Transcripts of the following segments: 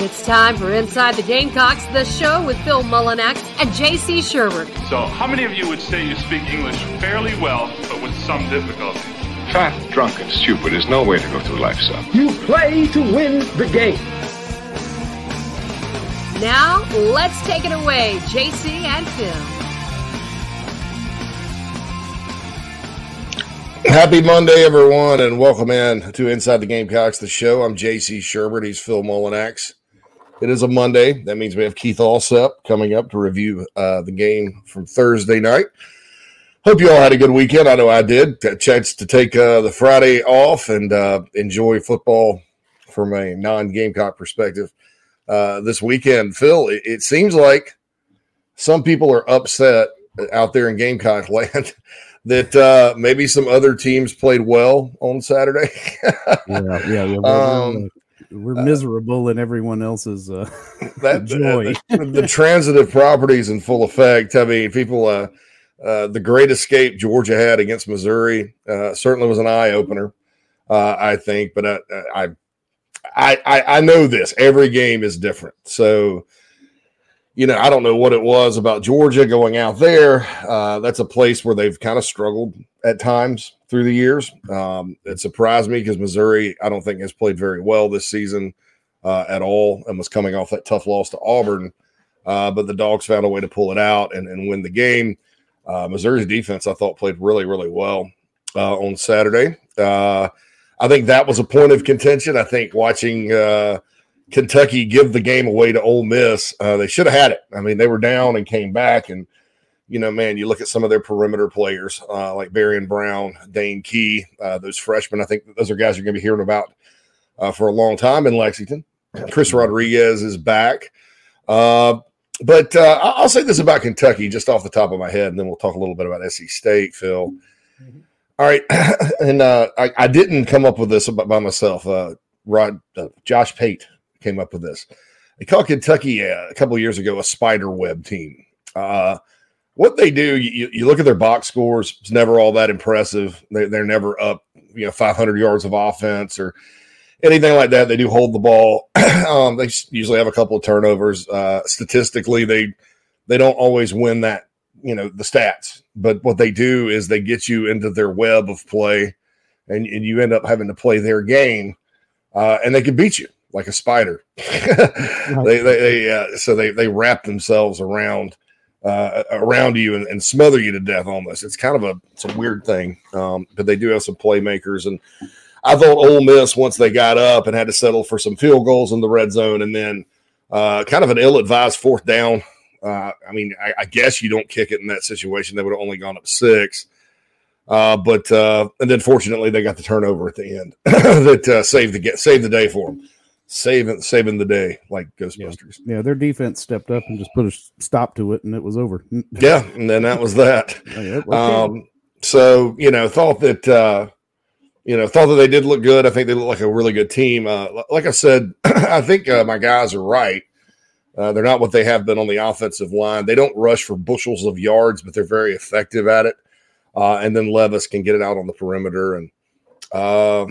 It's time for Inside the Gamecocks, the show with Phil Mullinax and JC Shurburtt. So, how many of you would say you speak English fairly well, but with some difficulty? Fat, drunk, and stupid is no way to go through life, son. You play to win the game. Now, let's take it away, JC and Phil. Happy Monday, everyone, and welcome in to Inside the Gamecocks, the show. I'm JC Shurburtt. He's Phil Mullinax. It is a Monday. That means we have Keith Allsep coming up to review uh, the game from Thursday night. Hope you all had a good weekend. I know I did. Got a chance to take uh, the Friday off and uh, enjoy football from a non Gamecock perspective uh, this weekend. Phil, it, it seems like some people are upset out there in Gamecock land that uh, maybe some other teams played well on Saturday. yeah, yeah, yeah. Um, we're miserable in everyone else's uh, that, joy. the, the, transitive properties in full effect. I mean, people, uh, uh, the great escape Georgia had against Missouri uh, certainly was an eye opener, uh, I think. But uh, I, I, I, I know this. Every game is different, so you know, I don't know what it was about Georgia going out there. Uh, that's a place where they've kind of struggled at times through the years. Um, it surprised me because Missouri, I don't think, has played very well this season uh, at all and was coming off that tough loss to Auburn. Uh, but the Dogs found a way to pull it out and, and win the game. Uh, Missouri's defense, I thought, played really, really well uh, on Saturday. Uh, I think that was a point of contention. I think watching Kentucky give the game away to Ole Miss. Uh, they should have had it. I mean, they were down and came back. And, you know, man, you look at some of their perimeter players uh, like Barion Brown, Dane Key, uh, those freshmen. I think those are guys you're going to be hearing about uh, for a long time in Lexington. Chris Rodriguez is back. Uh, but uh, I'll say this about Kentucky just off the top of my head, and then we'll talk a little bit about SC State, Phil. Mm-hmm. All right. and I, I, didn't come up with this by myself. Rod, Josh Pate came up with this. They called Kentucky uh, a couple years ago a spider web team. What they do, you, you, look at their box scores, it's never all that impressive. They, they're never up, you know, 500 yards of offense or anything like that. They do hold the ball. um, they usually have a couple of turnovers. Uh, statistically, they they don't always win that, you know, the stats. But what they do is they get you into their web of play, and, and you end up having to play their game, uh, and they can beat you like a spider. they, they, they uh, so they they wrap themselves around uh, around you and, and, smother you to death almost. It's kind of a it's a weird thing, um, but they do have some playmakers. And I thought Ole Miss once they got up and had to settle for some field goals in the red zone, and then uh, kind of an ill-advised fourth down. Uh, I mean, I, I, guess you don't kick it in that situation. They would have only gone up six. Uh, but uh, and then fortunately they got the turnover at the end that uh, saved the saved the day for them saving saving the day like Ghostbusters. Yeah. yeah. their defense stepped up and just put a stop to it, and it was over. yeah, and then that was that. okay. um, so you know, thought that uh, you know thought that they did look good. I think they look like a really good team. Uh, like I said, I think uh, my guys are right. Uh, they're not what they have been on the offensive line. They don't rush for bushels of yards, but they're very effective at it. Uh, and then Levis can get it out on the perimeter, and uh,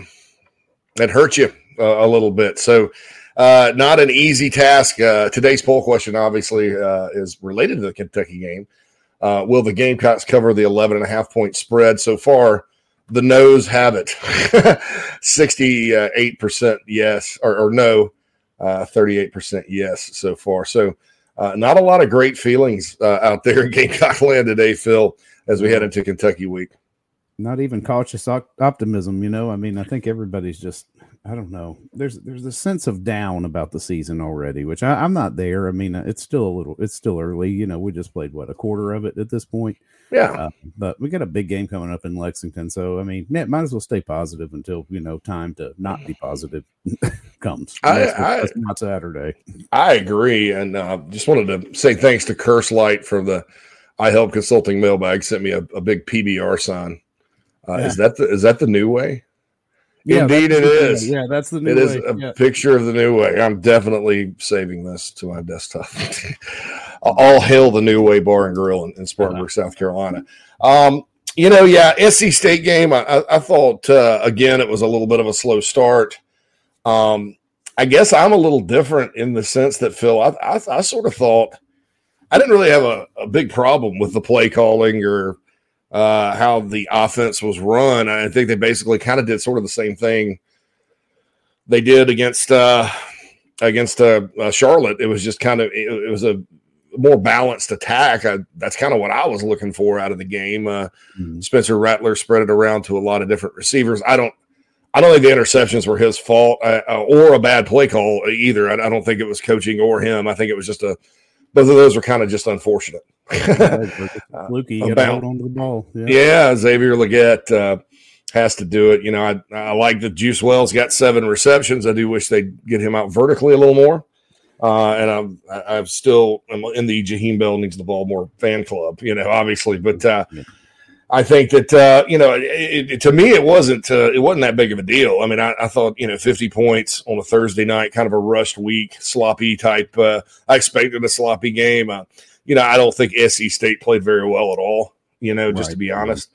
it hurts you a little bit. So, uh, not an easy task. Uh, today's poll question, obviously, uh, is related to the Kentucky game. Uh, will the Gamecocks cover the 11 and a half point spread? So far, the no's have it 68% yes, or, or no, 38% uh, yes so far. So, not a lot of great feelings out there in Gamecock land today, Phil, as we head into Kentucky week not even cautious optimism you know i mean i think everybody's just I don't know. There's there's a sense of down about the season already, which I, am not there. I mean, it's still a little, it's still early. You know, we just played what a quarter of it at this point. Yeah. Uh, but we got a big game coming up in Lexington, so I mean, might as well stay positive until you know time to not be positive comes. I, that's, I, that's not Saturday. I agree, and uh, just wanted to say thanks to Curse Light for the I Help Consulting mailbag. Sent me a, a big PBR sign. Uh, yeah. Is that the is that the new way? Yeah, Indeed, it is. Yeah, that's the new It way. is a yeah. picture of the new way. I'm definitely saving this to my desktop. All hail the new way bar and grill in, in Spartanburg, uh-huh. South Carolina. Um, you know, yeah, SC State game. I, I thought uh, again it was a little bit of a slow start. Um, I guess I'm a little different in the sense that Phil, I, I, I sort of thought I didn't really have a, a big problem with the play calling or uh, how the offense was run. I think they basically kind of did sort of the same thing they did against uh, against uh, uh, Charlotte. It was just kind of it, it was a more balanced attack. I, that's kind of what I was looking for out of the game. Uh, mm-hmm. Spencer Rattler spread it around to a lot of different receivers. I don't. I don't think the interceptions were his fault uh, uh or a bad play call either. I, I, don't think it was coaching or him. I think it was just a both of those were kind of just unfortunate. Fluky, about, onto the ball. Yeah, yeah Xavier Legette uh, has to do it. You know, I, I like that Juice Wells got seven receptions. I do wish they'd get him out vertically a little more. Uh, and I'm I'm still I'm in the Jaheim Bell needs the ball more fan club, you know, obviously. But uh, I think that uh, you know, it, it, to me, it wasn't uh, it wasn't that big of a deal. I mean, I, I, thought you know, 50 points on a Thursday night, kind of a rushed week, sloppy type. Uh, I expected a sloppy game. Uh, you know, I don't think SC State played very well at all. You know, just right. to be honest.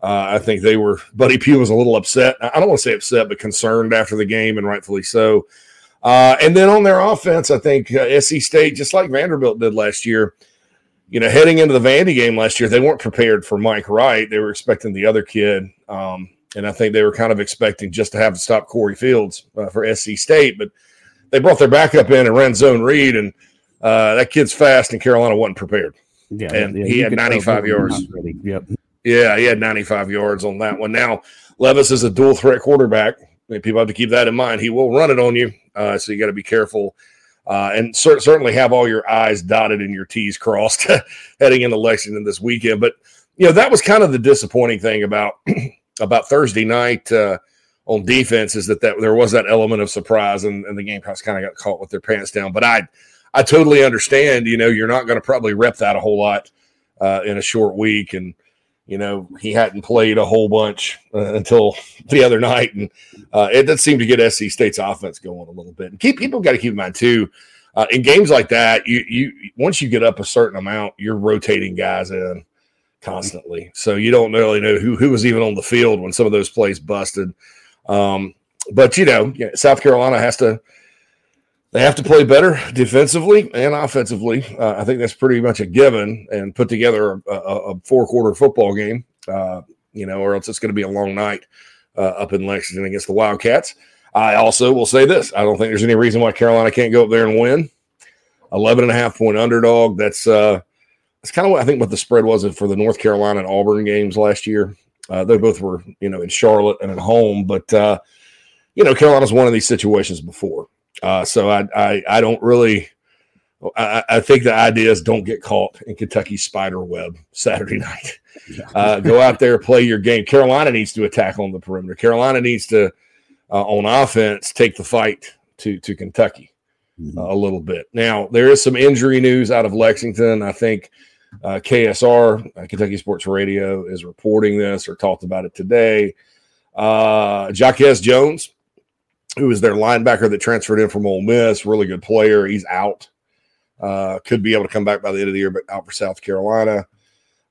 I think they were. Buddy Pough was a little upset. I don't want to say upset, but concerned after the game, and rightfully so. Uh, and then on their offense, I think uh, SC State, just like Vanderbilt did last year, you know, heading into the Vandy game last year, they weren't prepared for Mike Wright. They were expecting the other kid. Um, and I think they were kind of expecting just to have to stop Corey Fields uh, for SC State. But they brought their backup in and ran zone read, and uh, that kid's fast, and Carolina wasn't prepared. Yeah, and yeah, he had 95 yards. Yep. Yeah, he had 95 yards on that one. Now, Levis is a dual threat quarterback. People have to keep that in mind. He will run it on you. Uh, so you got to be careful. Uh, and cer- certainly have all your I's dotted and your T's crossed heading into Lexington this weekend. But you know that was kind of the disappointing thing about about Thursday night uh, on defense is that, that there was that element of surprise and, and the Gamecocks kind of got caught with their pants down. But I I totally understand. You know you're not going to probably rep that a whole lot uh, in a short week and you know, he hadn't played a whole bunch uh, until the other night, and uh, it did seem to get SC State's offense going a little bit. And keep people got to keep in mind too, uh, in games like that, you you once you get up a certain amount, you're rotating guys in constantly, so you don't really know who who was even on the field when some of those plays busted. Um, but you know, South Carolina has to they have to play better defensively and offensively. Uh, I think that's pretty much a given, and put together a, a, a four quarter football game. Uh, you know, or else it's going to be a long night uh, up in Lexington against the Wildcats. I also will say this: I don't think there's any reason why Carolina can't go up there and win. 11 and a half point underdog. That's uh, that's kind of what I think what the spread was for the North Carolina and Auburn games last year. Uh, they both were, you know, in Charlotte and at home, but uh, you know, Carolina's one of these situations before. Uh, so I, I, I don't really. I, I, think the idea is don't get caught in Kentucky's spider web Saturday night. Uh, go out there, play your game. Carolina needs to attack on the perimeter. Carolina needs to, uh, on offense, take the fight to to Kentucky mm-hmm. uh, a little bit. Now there is some injury news out of Lexington. I think uh, KSR, uh, Kentucky Sports Radio, is reporting this or talked about it today. Uh, Jaquez Jones who is their linebacker that transferred in from Ole Miss, really good player. He's out. Uh, could be able to come back by the end of the year, but out for South Carolina.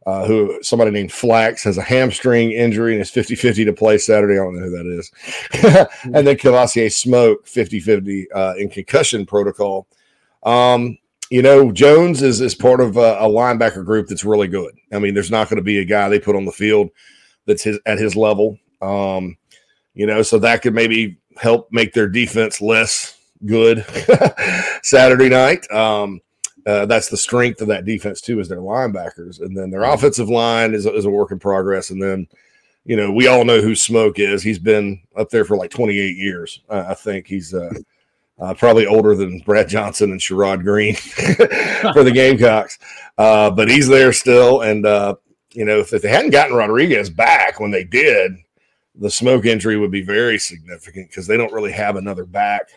Uh, who somebody named Flax has a hamstring injury and is 50 50 to play Saturday. I don't know who that is. and then Kavosiey Smoke 50 50 uh, in concussion protocol. Um, you know, Jones is, is part of a, a, linebacker group that's really good. I mean, there's not going to be a guy they put on the field that's his, at his level. Um, you know, so that could maybe help make their defense less good Saturday night. Um, uh, that's the strength of that defense too, is their linebackers, and then their mm-hmm. offensive line is, is a work in progress. And then, you know, we all know who Smoke is. He's been up there for like 28 years. Uh, I think he's uh, uh, probably older than Brad Johnson and Sherrod Greene for the Gamecocks, uh, but he's there still. And uh, you know, if, if they hadn't gotten Rodriguez back when they did, the smoke injury would be very significant because they don't really have another back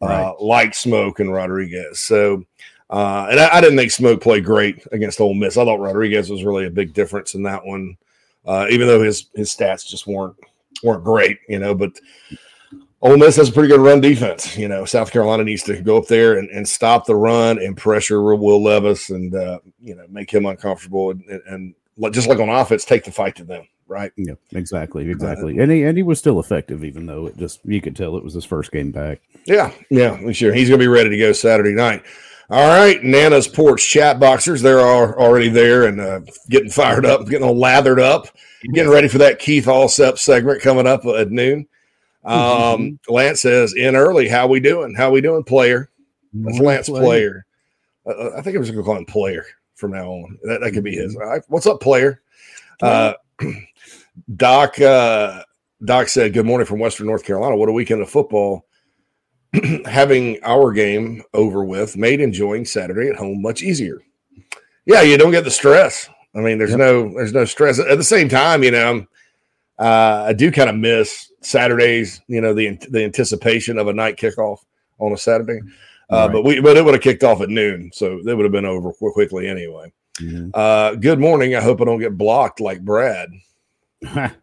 uh, right. like Smoke and Rodriguez. So, uh, and I, I, didn't think Smoke played great against Ole Miss. I thought Rodriguez was really a big difference in that one, uh, even though his his stats just weren't weren't great, you know. But Ole Miss has a pretty good run defense. You know, South Carolina needs to go up there and, and stop the run and pressure Will Levis and uh, you know make him uncomfortable and, and, and just like on offense, take the fight to them right? Yeah, exactly, exactly. and he and he was still effective, even though it just you could tell it was his first game back. Yeah, yeah, sure. He's going to be ready to go Saturday night. All right, Nana's Porch chat boxers, they're already there and uh, getting fired up, getting all lathered up, getting ready for that Keith Allsep segment coming up at noon. Um, mm-hmm. Lance says, in early, how we doing? How we doing, player? That's Lance player. player. Uh, uh I think I'm just going to call him player from now on. That, that could be his. Mm-hmm. All right, what's up, player? Uh, Doc uh, Doc said, "Good morning from Western North Carolina. What a weekend of football! Having our game over with made enjoying Saturday at home much easier. Yeah, you don't get the stress. I mean, there's yep. no there's no stress. At the same time, you know, uh, I do kind of miss Saturdays. You know, the the anticipation of a night kickoff on a Saturday. Uh, right. But we but it would have kicked off at noon, so they would have been over quickly anyway. Mm-hmm. Uh, good morning. I hope I don't get blocked like Brad.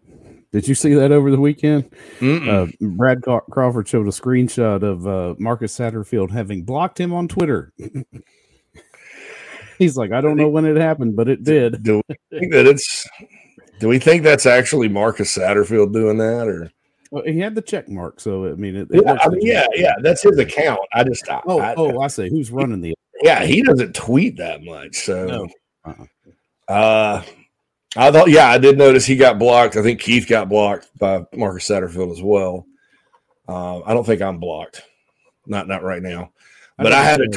Did you see that over the weekend? Uh, Brad Crawford showed a screenshot of uh, Marcus Satterfield having blocked him on Twitter. He's like, I don't know when it happened, but it did. Do we think that it's? Do we think that's actually Marcus Satterfield doing that, or? Well, he had the check mark, so I mean, it, it yeah, I mean, yeah, yeah, that's his account. I just, oh, I, oh, I say, who's running the? Yeah, he doesn't tweet that much, so. No. Uh-uh. Uh, I thought, yeah, I did notice he got blocked. I think Keith got blocked by Marcus Satterfield as well. Uh, I don't think I'm blocked, not not right now. But I, I haven't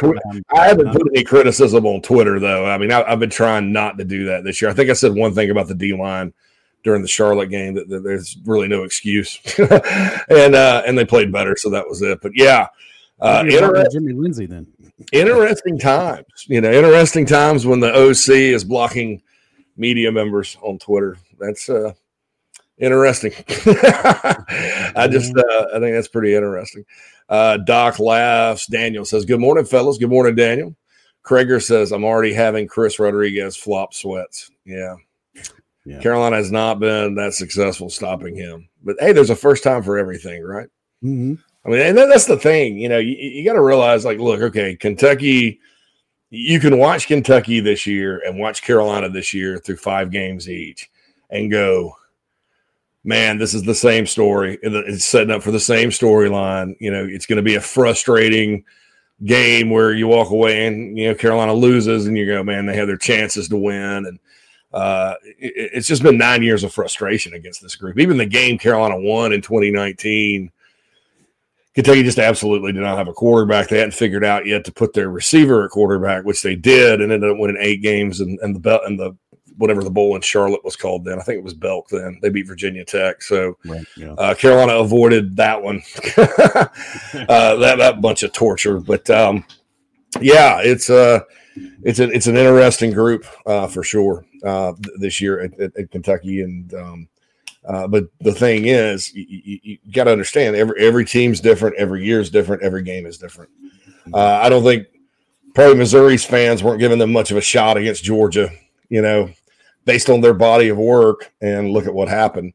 I haven't put any criticism on Twitter though. I mean, I, have been trying not to do that this year. I think I said one thing about the D line during the Charlotte game that, that there's really no excuse, and uh, and they played better, so that was it. But yeah, uh, inter- Jimmy Lindsey then. interesting times, you know, interesting times when the OC is blocking media members on Twitter. That's uh, interesting. I just uh, I think that's pretty interesting. Uh, Doc laughs. Daniel says, "Good morning, fellas. Good morning, Daniel." Krager says, "I'm already having Chris Rodriguez flop sweats." Yeah. yeah. Carolina has not been that successful stopping him, but hey, there's a first time for everything, right? Mm-hmm. I mean, and that's the thing. You know, you, you got to realize, like, look, okay, Kentucky you can watch Kentucky this year and watch Carolina this year through five games each and go, man, this is the same story. It's setting up for the same storyline. You know, it's going to be a frustrating game where you walk away and, you know, Carolina loses and you go, man, they have their chances to win. And uh, it, it's just been nine years of frustration against this group. Even the game Carolina won in 2019 Kentucky just absolutely did not have a quarterback. They hadn't figured out yet to put their receiver at quarterback, which they did, and ended up winning eight games and, and the belt and the whatever the bowl in Charlotte was called then. I think it was Belk then. They beat Virginia Tech. So right, yeah. uh, Carolina avoided that one. uh, that that bunch of torture. But um, yeah, it's uh it's a, it's an interesting group uh, for sure uh, th- this year at, at, at Kentucky and um, uh, but the thing is, you, you, you got to understand every every team's different, every year is different, every game is different. Uh, I don't think probably Missouri's fans weren't giving them much of a shot against Georgia, you know, based on their body of work. And look at what happened.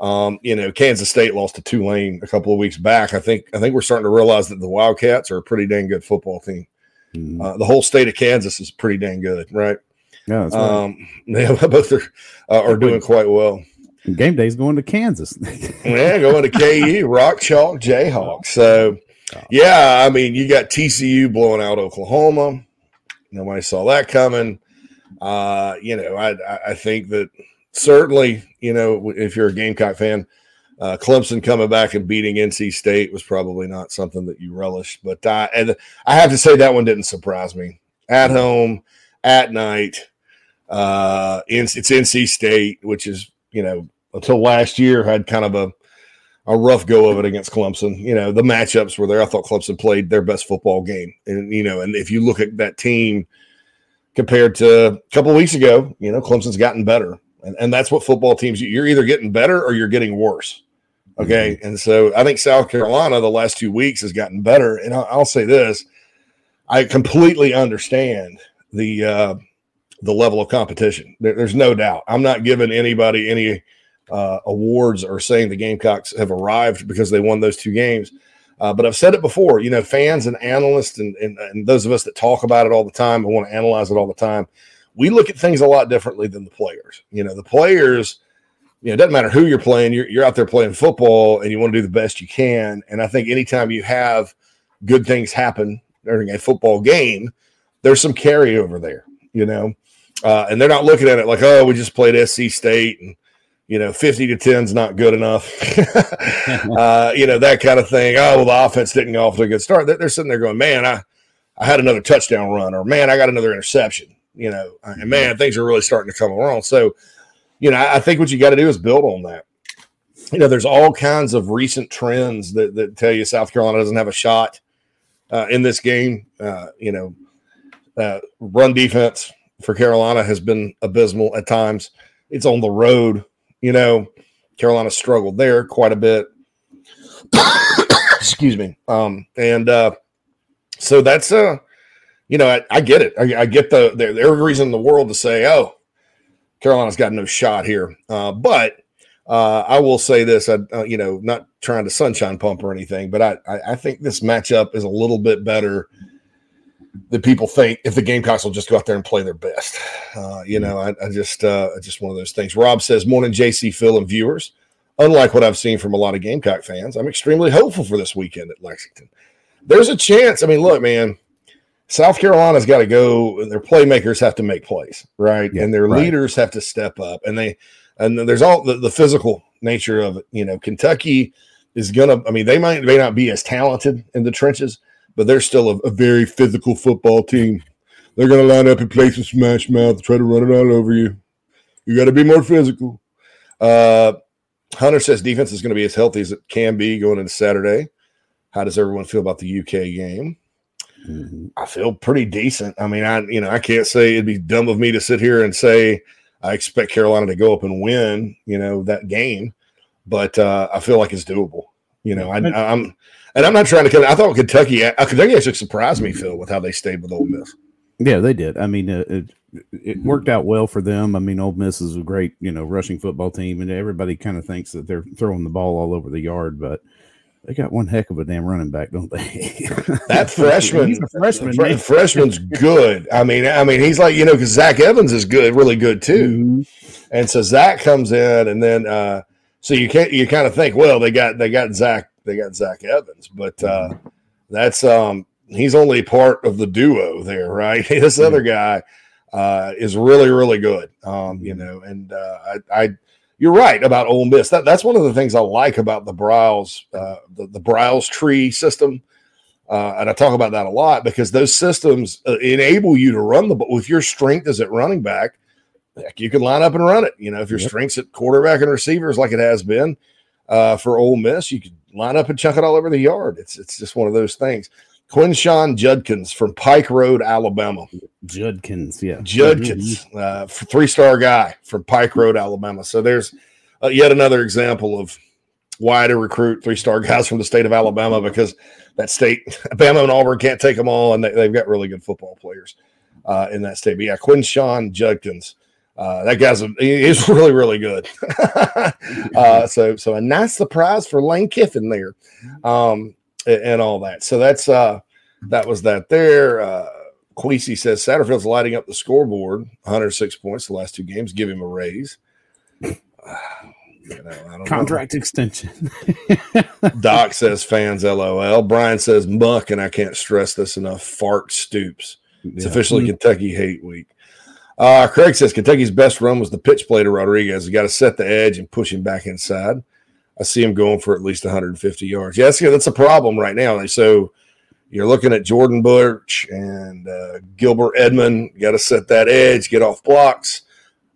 Um, you know, Kansas State lost to Tulane a couple of weeks back. I think I think we're starting to realize that the Wildcats are a pretty dang good football team. Mm-hmm. Uh, the whole state of Kansas is pretty dang good, right? Yeah, right. um, they both are uh, are doing quite well. Game day is going to Kansas. yeah, going to KU, Rock Chalk Jayhawks. So, yeah, I mean, you got TCU blowing out Oklahoma. Nobody saw that coming. Uh, you know, I I think that certainly, you know, if you're a Gamecock fan, uh, Clemson coming back and beating NC State was probably not something that you relished. But I and I have to say that one didn't surprise me. At home, at night, uh, it's NC State, which is you know, until last year had kind of a a rough go of it against Clemson. You know, the matchups were there. I thought Clemson played their best football game. And, you know, and if you look at that team compared to a couple weeks ago, you know, Clemson's gotten better. And, and that's what football teams, you're either getting better or you're getting worse. Okay. Mm-hmm. And so I think South Carolina the last two weeks has gotten better. And I'll, I'll say this I completely understand the, uh, the level of competition. There, there's no doubt. I'm not giving anybody any uh, awards or saying the Gamecocks have arrived because they won those two games. Uh, but I've said it before, you know, fans and analysts and, and, and those of us that talk about it all the time and want to analyze it all the time, we look at things a lot differently than the players. You know, the players you know, it doesn't matter who you're playing, you're, you're out there playing football and you want to do the best you can. And I think anytime you have good things happen during a football game, there's some carryover there, you know. Uh, and they're not looking at it like, oh, we just played SC State and you know, 50 to 10 is not good enough. uh, you know, that kind of thing. Oh, well, the offense didn't go off to a good start. They're, sitting there going, man, I, I had another touchdown run, or man, I got another interception, you know, and man, things are really starting to come along. So, you know, I, I think what you got to do is build on that. You know, there's all kinds of recent trends that, that tell you South Carolina doesn't have a shot uh, in this game. Uh, you know, uh, run defense for Carolina has been abysmal at times. It's on the road you know, Carolina struggled there quite a bit. Excuse me. Um, and uh, so that's uh, you know, I, I get it. I, I get the, the every reason in the world to say, oh, Carolina's got no shot here. Uh, but uh, I will say this, I, uh, you know, not trying to sunshine pump or anything, but I, I, I think this matchup is a little bit better that people think if the Gamecocks will just go out there and play their best. Uh, you know, I, I just uh, just one of those things. Rob says, "Morning, JC, Phil, and viewers." Unlike what I've seen from a lot of Gamecock fans, I'm extremely hopeful for this weekend at Lexington. There's a chance. I mean, look, man, South Carolina's got to go. Their playmakers have to make plays, right? Yeah, and their right. leaders have to step up. And they and there's all the, the physical nature of it. You know, Kentucky is gonna. I mean, they might may not be as talented in the trenches, but they're still a, a very physical football team. They're going to line up and play some smash mouth try to run it all over you. You got to be more physical. Uh, Hunter says defense is going to be as healthy as it can be going into Saturday. How does everyone feel about the UK game? Mm-hmm. I feel pretty decent. I mean, I you know I can't say it'd be dumb of me to sit here and say I expect Carolina to go up and win. You know that game, but uh, I feel like it's doable. You know, I, am and I'm not trying to. Kill. I thought Kentucky, uh, Kentucky actually surprised me, Phil, with how they stayed with Ole Miss. Yeah, they did. I mean, uh, it, it worked out well for them. I mean, Ole Miss is a great, you know, rushing football team, and everybody kind of thinks that they're throwing the ball all over the yard, but they got one heck of a damn running back, don't they? that freshman, he's a freshman, fr- freshman's good. I mean, I mean, he's like you know, because Zach Evans is good, really good too, mm-hmm. and so Zach comes in, and then uh, so you can't you kind of think, well, they got they got Zach they got Zach Evans, but uh, that's um, he's only part of the duo there, right? this other guy uh, is really really good, um, you know, and uh, I, I you're right about Ole Miss. That, that's one of the things I like about the Briles, uh, the, the Briles tree system. Uh, and I talk about that a lot because those systems uh, enable you to run the ball with your strength as at running back. Heck, You can line up and run it. You know, if your yep. strengths at quarterback and receivers, like it has been uh, for Ole Miss, you could line up and chuck it all over the yard. It's it's just one of those things. Quinshon Judkins from Pike Road, Alabama. Judkins, yeah. Judkins, mm-hmm. uh, three star guy from Pike Road, Alabama. So there's uh, yet another example of why to recruit three star guys from the state of Alabama because that state, Alabama and Auburn can't take them all, and they, have got really good football players uh, in that state. But yeah, Quinshon Judkins. Uh, that guy's a, he's really really good. uh, so so a nice surprise for Lane Kiffin there, um, and, and, all that. So that's uh, that was that there. Uh, Queasy says Satterfield's lighting up the scoreboard, 106 points the last two games. Give him a raise. You know, Contract know. extension. Doc says fans LOL. Brian says muck, and I can't stress this enough. Fart stoops. It's yeah. officially mm-hmm. Kentucky hate week. Uh, Craig says Kentucky's best run was the pitch play to Rodriguez. You got to set the edge and push him back inside. I see him going for at least 150 yards. Yeah, that's, that's a problem right now. So you're looking at Jordan Burch and uh, Gilbert Edmond. You got to set that edge, get off blocks.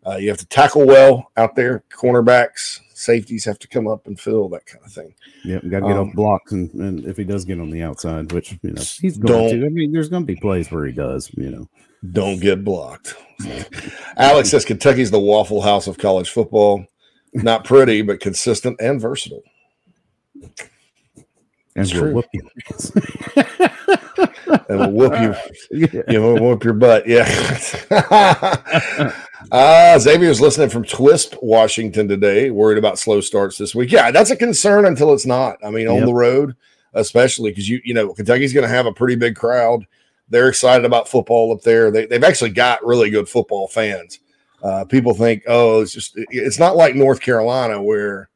Uh, you have to tackle well out there. Cornerbacks, safeties have to come up and fill that kind of thing. Yeah, got to get um, off blocks, and, and if he does get on the outside, which you know he's going to. I mean, there's going to be plays where he does. You know, don't get blocked. Alex says Kentucky's the Waffle House of college football. Not pretty, but consistent and versatile. And we'll whoop you. and we'll whoop you. Yeah. You know, whoop your butt. Yeah. uh, Xavier's listening from Twisp, Washington today, worried about slow starts this week. Yeah, that's a concern until it's not. I mean, on yep. the road, especially because you, you know, Kentucky's going to have a pretty big crowd they're excited about football up there. They, they've actually got really good football fans Uh, people think, oh, it's just it's not like North Carolina where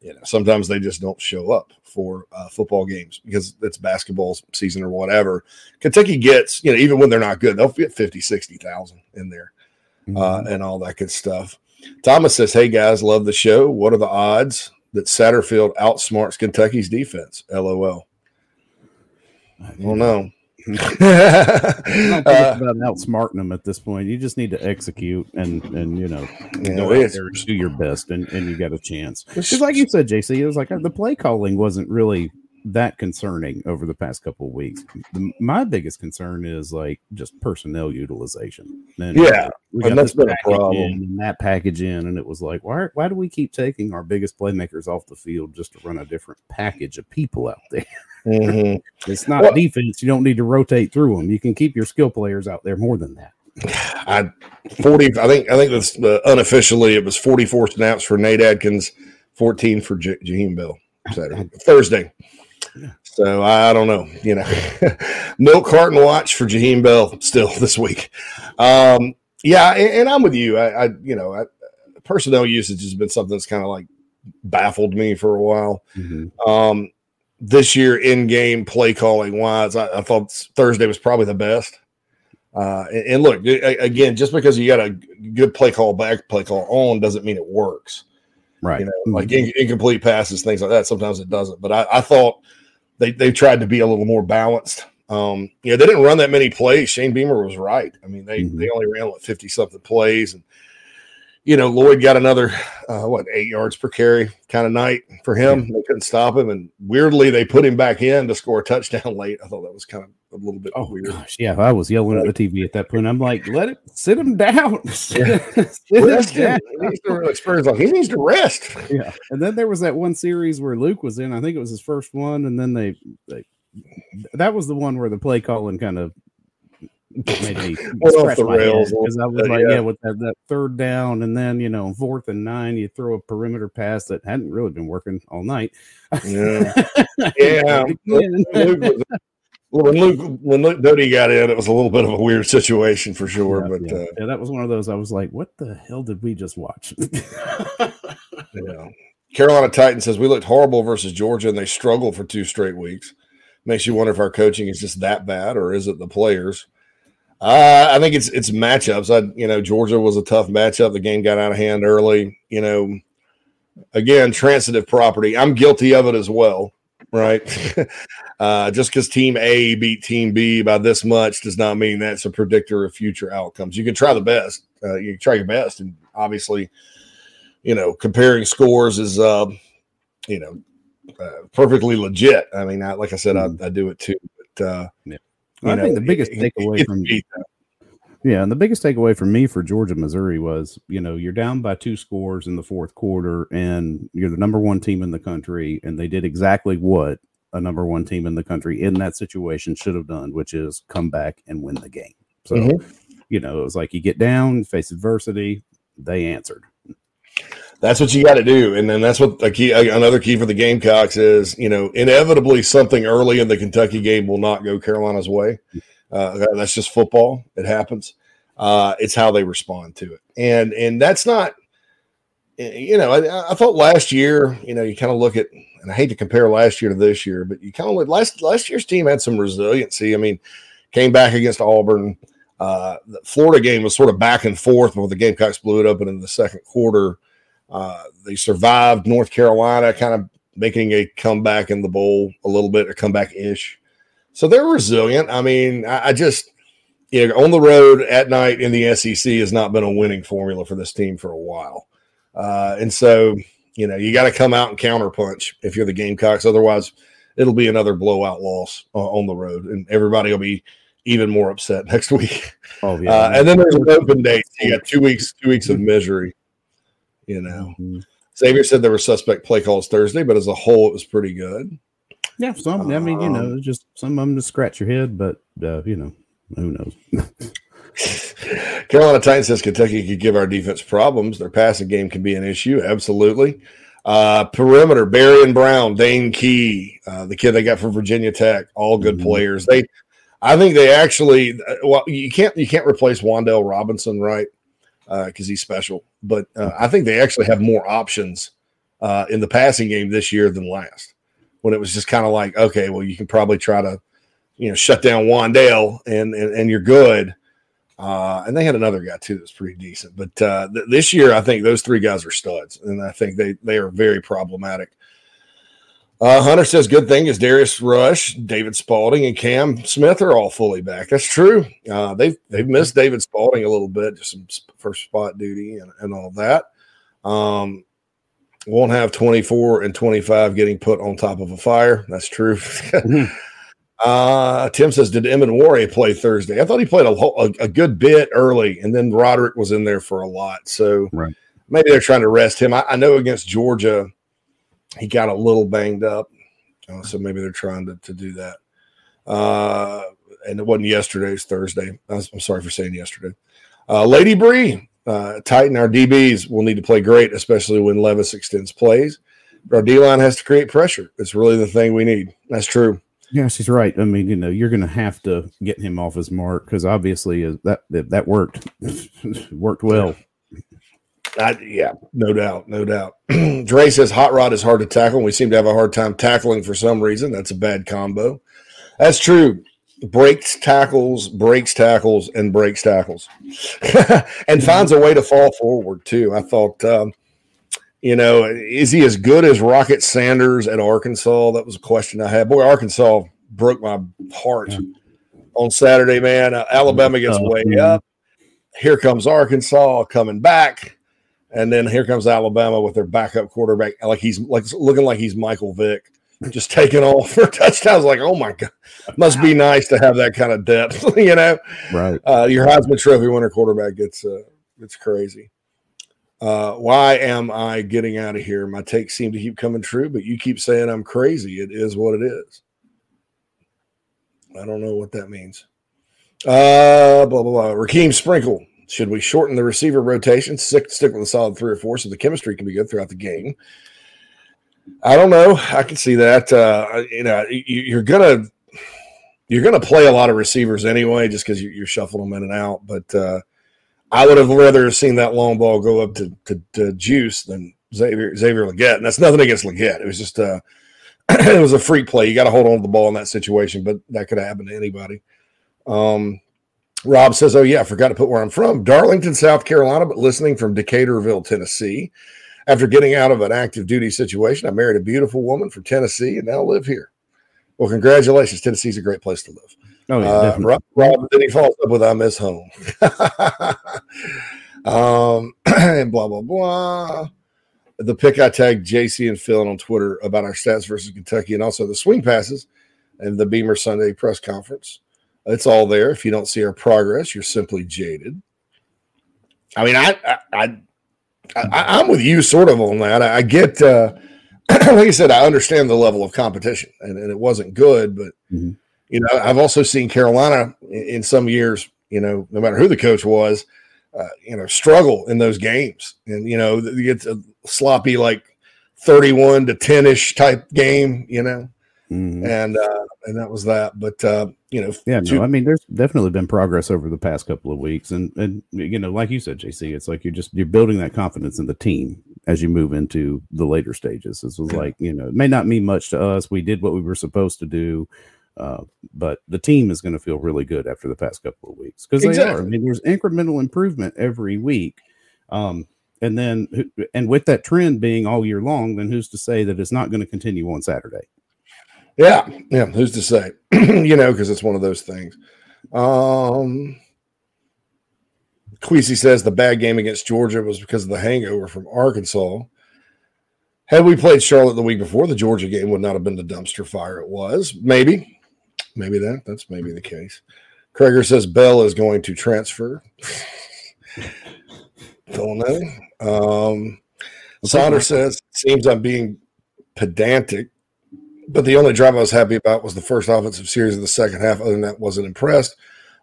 you know sometimes they just don't show up for uh, football games because it's basketball season or whatever. Kentucky gets, you know, even when they're not good, they'll get 50, 60,000 in there uh, and all that good stuff. Thomas says, Hey guys, love the show. What are the odds that Satterfield outsmarts Kentucky's defense? LOL. I don't know. I'm not uh, about outsmarting them at this point. You just need to execute and and you know Yeah, go out is. there and do your best, and, and you got a chance. Because like you said, JC, it was like uh, the play calling wasn't really that concerning over the past couple of weeks. The, my biggest concern is like just personnel utilization. And Yeah, we and got that's this been a problem. in and that package in, and it was like, why why do we keep taking our biggest playmakers off the field just to run a different package of people out there? Mhm. It's not Well- defense. You don't need to rotate through them. You can keep your skill players out there more than that. I 40 I think I think that's uh, unofficially it was 44 snaps for Nate Adkins, 14 for J- Jaheim Bell Saturday, Thursday. So I don't know, you know. Milk carton watch for Jaheim Bell still this week. Um yeah, and, and I'm with you. I, I you know, I, personnel usage has been something that's kind of like baffled me for a while. Um, this year in game play calling wise, I, I thought Thursday was probably the best. Uh, and, and look, again, just because you got a good play call back, play call on, doesn't mean it works. Right. You know, like in, incomplete passes, things like that. Sometimes it doesn't. But I, I thought they they tried to be a little more balanced. Um, you know, they didn't run that many plays. Shane Beamer was right. I mean, they Mhm. they only ran like fifty something plays, and you know, Lloyd got another uh, what eight yards per carry kind of night for him. They couldn't stop him, and weirdly, they put him back in to score a touchdown late. I thought that was kind of a little bit Oh weird. gosh, yeah. I was yelling at the TV at that point. I'm like, let it sit him down. sit Rest him down. He needs to experience like he needs to rest. Yeah. And then there was that one series where Luke was in. I think it was his first one, and then they, they that was the one where the play calling kind of made me scratch my rails a because I was like, yeah. yeah. with that, that third down, and then you know fourth and nine, you throw a perimeter pass that hadn't really been working all night. Yeah. Yeah. Again. Luke was- when Luke when Luke Doty got in, it was a little bit of a weird situation for sure. Yeah, but yeah. uh, Yeah, that was one of those. I was like, "What the hell did we just watch?" Yeah. Carolina Titan says we looked horrible versus Georgia and they struggled for two straight weeks. Makes you wonder if our coaching is just that bad or is it the players? Uh, I think it's it's matchups. I you know Georgia was a tough matchup. The game got out of hand early. You know, again transitive property. I'm guilty of it as well. Right. uh, just because Team A beat Team B by this much does not mean that's a predictor of future outcomes. You can try the best. Uh, you can try your best, and obviously you know, comparing scores is, uh, you know, uh, perfectly legit. I mean, I, like I said, I, I do it too. But uh, Yeah. I know, think the biggest it- it- takeaway it's from. Yeah, and the biggest takeaway for me for Georgia Missouri was, you know, you're down by two scores in the fourth quarter, and you're the number one team in the country, and they did exactly what a number one team in the country in that situation should have done, which is come back and win the game. So, Mhm. you know, it was like you get down, face adversity, they answered. That's what you got to do, and then that's what a key. Another key for the Gamecocks is, you know, inevitably something early in the Kentucky game will not go Carolina's way. Uh, that's just football; it happens. Uh, it's how they respond to it, and and that's not. You know, I, I thought last year, you know, you kind of look at, and I hate to compare last year to this year, but you kind of look last last year's team had some resiliency. I mean, came back against Auburn. Uh, the Florida game was sort of back and forth before the Gamecocks blew it open in the second quarter. Uh, they survived North Carolina, kind of making a comeback in the bowl a little bit, a comeback ish. So they're resilient. I mean, I, I just, you know, on the road at night in the SEC has not been a winning formula for this team for a while. Uh, and so, you know, you got to come out and counterpunch if you're the Gamecocks. Otherwise, it'll be another blowout loss uh, on the road, and everybody will be even more upset next week. Oh, Uh, and then there's an open date. You got two weeks, two weeks of misery. You know, Mhm. Xavier said there were suspect play calls Thursday, but as a whole, it was pretty good. yeah, some, I mean, you know, Um, just some of them to scratch your head, but, uh, you know, who knows? Carolina Titans says Kentucky could give our defense problems. Their passing game can be an issue. Absolutely. Uh, perimeter, Barion Brown, Dane Key, uh, the kid they got from Virginia Tech, all good Mhm. players. They, I think they actually, uh, well, you can't you can't replace Wan'Dale Robinson, right? Because uh, he's special. But uh, I think they actually have more options uh, in the passing game this year than last, when it was just kind of like, okay, well, you can probably try to, you know, shut down Wan'Dale and and, and you're good. Uh, and they had another guy too that's pretty decent. But uh, th- this year, I think those three guys are studs, and I think they they are very problematic. Uh, Hunter says good thing is Darius Rush, David Spaulding, and Cam Smith are all fully back. That's true. Uh, they've they've missed David Spaulding a little bit, just some first spot duty and, and all that. Um, won't have 24 and 25 getting put on top of a fire. That's true. mm-hmm. uh, Tim says, Did Emmett Warrior play Thursday? I thought he played a, a, a, good bit early, and then Roderick was in there for a lot. So right. maybe they're trying to rest him. I, I know against Georgia, he got a little banged up. Uh, so maybe they're trying to, to do that. Uh, and it wasn't yesterday, it's Thursday. I'm sorry for saying yesterday. Uh, Lady Bree, uh, Titan, our DBs will need to play great, especially when Levis extends plays. Our D line has to create pressure. It's really the thing we need. That's true. Yeah, she's right. I mean, you know, you're going to have to get him off his mark because obviously uh, that, that that worked worked well. I, yeah, no doubt, no doubt. Dre says hot rod is hard to tackle. And we seem to have a hard time tackling for some reason. That's a bad combo. That's true breaks tackles, breaks tackles, and breaks tackles, and finds a way to fall forward too. I thought, um, you know, is he as good as Rocket Sanders at Arkansas? That was a question I had. Boy, Arkansas broke my heart yeah. on Saturday. Man, uh, Alabama gets way up. Here comes Arkansas coming back. And then here comes Alabama with their backup quarterback, like he's like looking like he's Michael Vick just taking off for touchdowns. Like, oh my god, must be nice to have that kind of depth, you know? Right. Uh, your Heisman Trophy winner quarterback gets uh, gets crazy. Uh, why am I getting out of here? My takes seem to keep coming true, but you keep saying I'm crazy. It is what it is. I don't know what that means. Uh, blah blah blah. Raheem Sprinkle. Should we shorten the receiver rotation? Stick, stick with a solid three or four so the chemistry can be good throughout the game. I don't know. I can see that. Uh, you know, you, are gonna you're gonna play a lot of receivers anyway, just because you're shuffling them in and out. But uh, I would have rather seen that long ball go up to, to, to Juice than Xavier Xavier Legette, and that's nothing against Legette. It was just uh, it was a freak play. You got to hold on to the ball in that situation, but that could happen to anybody. Um, Rob says, "Oh yeah, I forgot to put where I'm from, Darlington, South Carolina, but listening from Decaturville, Tennessee." After getting out of an active duty situation, I married a beautiful woman from Tennessee and now live here. Well, congratulations. Tennessee's a great place to live. Oh, yeah. Uh, Rob, Rob, then he follows up with I miss home. um, and blah, blah, blah. The pick I tagged JC and Phil on Twitter about our stats versus Kentucky and also the swing passes and the Beamer Sunday press conference. It's all there. If you don't see our progress, you're simply jaded. I mean, I, I, I am with you sort of on that. I, I get, uh, like I said, I understand the level of competition, and, and it wasn't good. But mm-hmm. you know, I've also seen Carolina in, in, some years. You know, no matter who the coach was, uh, you know, struggle in those games, and you know, get a sloppy like thirty-one to ten-ish type game. You know, mm-hmm. and uh, and that was that. But uh, you know, yeah, no, I mean, there's definitely been progress over the past couple of weeks, and and you know, like you said, JC, it's like you're just you're building that confidence in the team as you move into the later stages. This was yeah. like you know, it may not mean much to us. We did what we were supposed to do. Uh, but the team is going to feel really good after the past couple of weeks because exactly. they are. I mean, there's incremental improvement every week. Um, and then, and with that trend being all year long, then who's to say that it's not going to continue on Saturday? Yeah, yeah. Who's to say? you know, because it's one of those things. Um, Queasy says the bad game against Georgia was because of the hangover from Arkansas. Had we played Charlotte the week before, the Georgia game would not have been the dumpster fire it was. Maybe, maybe that. That's maybe the case. Krager says Bell is going to transfer. Don't know. Um, Saunders says it seems I'm being pedantic but the only drive I was happy about was the first offensive series of the second half. Other than that, wasn't impressed.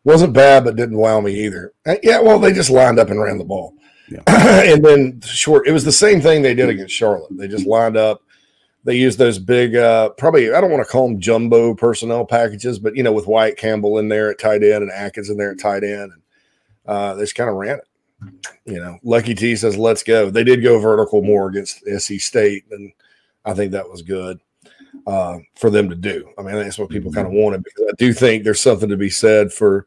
Wasn't bad, but didn't wow me either. And yeah, well, they just lined up and ran the ball. Yeah. and then short, it was the same thing they did against Charlotte. They just lined up. They used those big, uh, probably I don't want to call them jumbo personnel packages, but you know, with Wyatt Campbell in there at tight end and Adkins in there at tight end, and uh, they just kind of ran it. you know, Lucky T says, let's go. They did go vertical more against SC State, and I think that was good uh, for them to do. I mean, that's what people kind of wanted because I do think there's something to be said for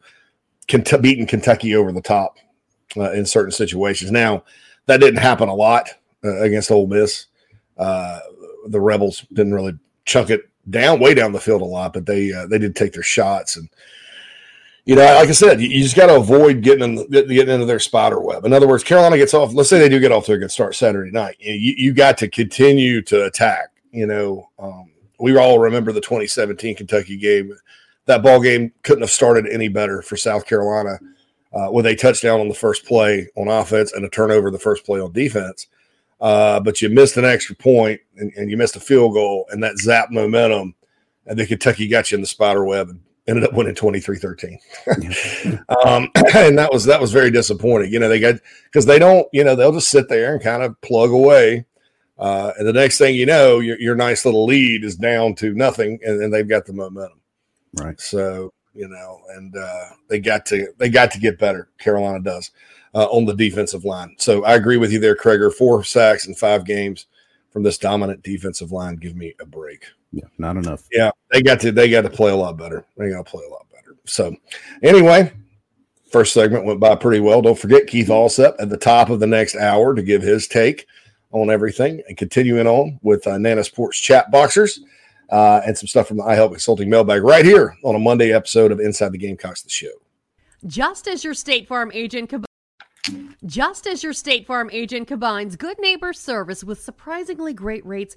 beating Kentucky over the top uh, in certain situations. Now, that didn't happen a lot uh, against Ole Miss. Uh, the Rebels didn't really chuck it down way down the field a lot, but they uh, they did take their shots and you know, like I said, you, you just got to avoid getting in getting into their spider web. In other words, Carolina gets off. Let's say they do get off to a good start Saturday night. You, you got to continue to attack. You know, um, we all remember the 2017 Kentucky game. That ball game couldn't have started any better for South Carolina uh, with a touchdown on the first play on offense and a turnover the first play on defense. Uh, but you missed an extra point and, and you missed a field goal, and that zap momentum, and then Kentucky got you in the spider web and ended up winning 23-13 um, and that was that was very disappointing you know they got because they don't you know they'll just sit there and kind of plug away uh, and the next thing you know your, your nice little lead is down to nothing and, and they've got the momentum right so you know and uh, they got to they got to get better carolina does uh, on the defensive line so i agree with you there Craig. four sacks in five games from this dominant defensive line give me a break yeah, not enough. Yeah, they got to they got to play a lot better. They got to play a lot better. So, anyway, first segment went by pretty well. Don't forget Keith Allsep at the top of the next hour to give his take on everything, and continuing on with uh, Nana Sports chat boxers uh, and some stuff from the I Help Consulting mailbag right here on a Monday episode of Inside the Gamecocks, the show. Just as your State Farm agent. Just as your State Farm agent combines good neighbor service with surprisingly great rates,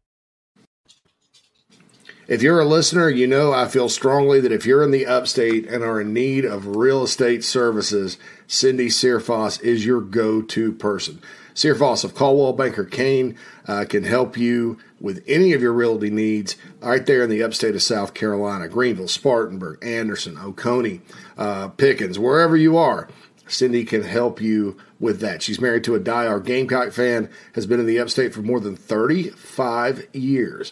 If you're a listener, you know I feel strongly that if you're in the upstate and are in need of real estate services, Cindy Searfoss is your go to person. Searfoss of Coldwell Banker Caine uh, can help you with any of your realty needs right there in the upstate of South Carolina Greenville, Spartanburg, Anderson, Oconee, uh, Pickens, wherever you are. Cindy can help you with that. She's married to a die-hard Gamecock fan, has been in the upstate for more than 35 years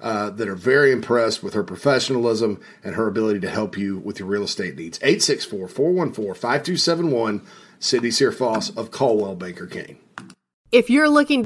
uh, that are very impressed with her professionalism and her ability to help you with your real estate needs. 864 414 5271, Cindy Searfoss of Coldwell Banker Caine. If you're looking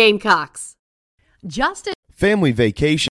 Gamecocks. Justin. Family vacation.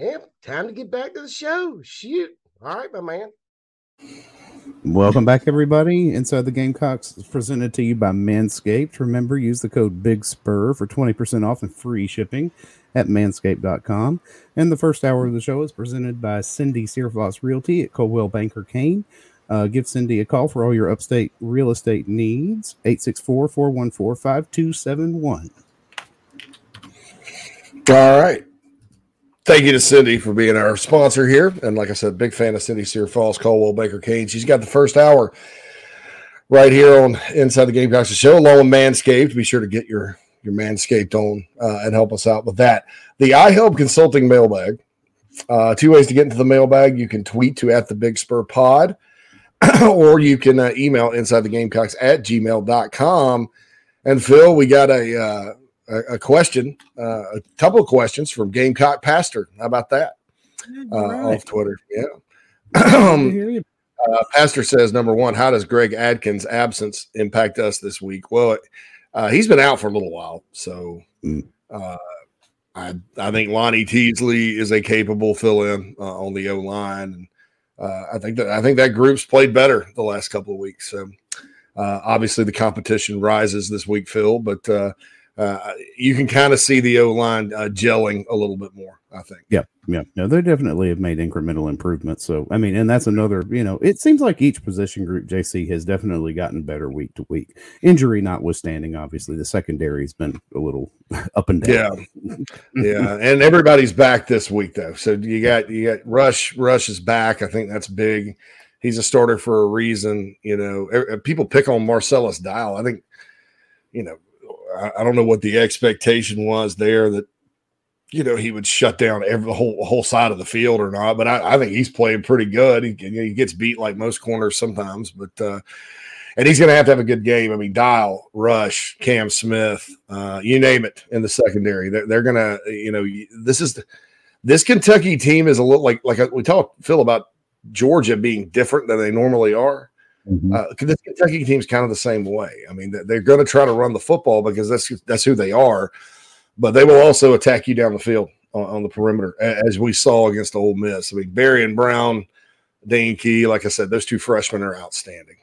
Yep, time to get back to the show. Shoot. All right, my man. Welcome back, everybody. Inside the Gamecocks is presented to you by Manscaped. Remember, use the code Big Spur for 20% off and free shipping at manscaped.com. And the first hour of the show is presented by Cindy Searfoss Realty at Coldwell Banker Caine. Uh, give Cindy a call for all your upstate real estate needs. 864 414 5271. All right. Thank you to Cindy for being our sponsor here. And like I said, big fan of Cindy Sear Falls, Coldwell Banker Caine. She's got the first hour right here on Inside the Gamecocks show, along with Manscaped. Be sure to get your your Manscaped on uh, and help us out with that. The iHelp Consulting mailbag. Uh, two ways to get into the mailbag. You can tweet to at the Big Spur Pod, or you can uh, email inside the Gamecocks at gmail.com. And Phil, we got a uh, a, a question, uh, a couple of questions from Gamecock Pastor. How about that? Uh, right. Off Twitter, yeah. Um, uh, Pastor says number one, how does Greg Adkins' absence impact us this week? Well, uh, he's been out for a little while, so Mm. uh, I I think Lonnie Teasley is a capable fill-in uh, on the O line, and uh, I think that I think that group's played better the last couple of weeks. So uh, obviously the competition rises this week, Phil, but uh, uh, you can kind of see the O line uh, gelling a little bit more. I think. Yeah, yeah, no, they definitely have made incremental improvements. So, I mean, and that's another, you know, it seems like each position group JC has definitely gotten better week to week. Injury notwithstanding, obviously, the secondary has been a little up and down. Yeah, yeah, and everybody's back this week though. So you got you got Rush. Rush is back. I think that's big. He's a starter for a reason. You know, Er- people pick on Marcellus Dial. I think, you know, I, don't know what the expectation was there that, you know, he would shut down every whole whole side of the field or not. But I, I think he's playing pretty good. He, he gets beat like most corners sometimes, but. uh and he's going to have to have a good game. I mean, Dial, Rush, Cam Smith, uh, you name it in the secondary. They're, they're going to, you know, this is the, this Kentucky team is a little like like we talked Phil about Georgia being different than they normally are. Mhm. Uh, this Kentucky team's kind of the same way. I mean, they- they're going to try to run the football because that's that's who they are, but they will also attack you down the field on, on the perimeter, as we saw against Ole Miss. I mean, Barion Brown, Dane Key, like I said, those two freshmen are outstanding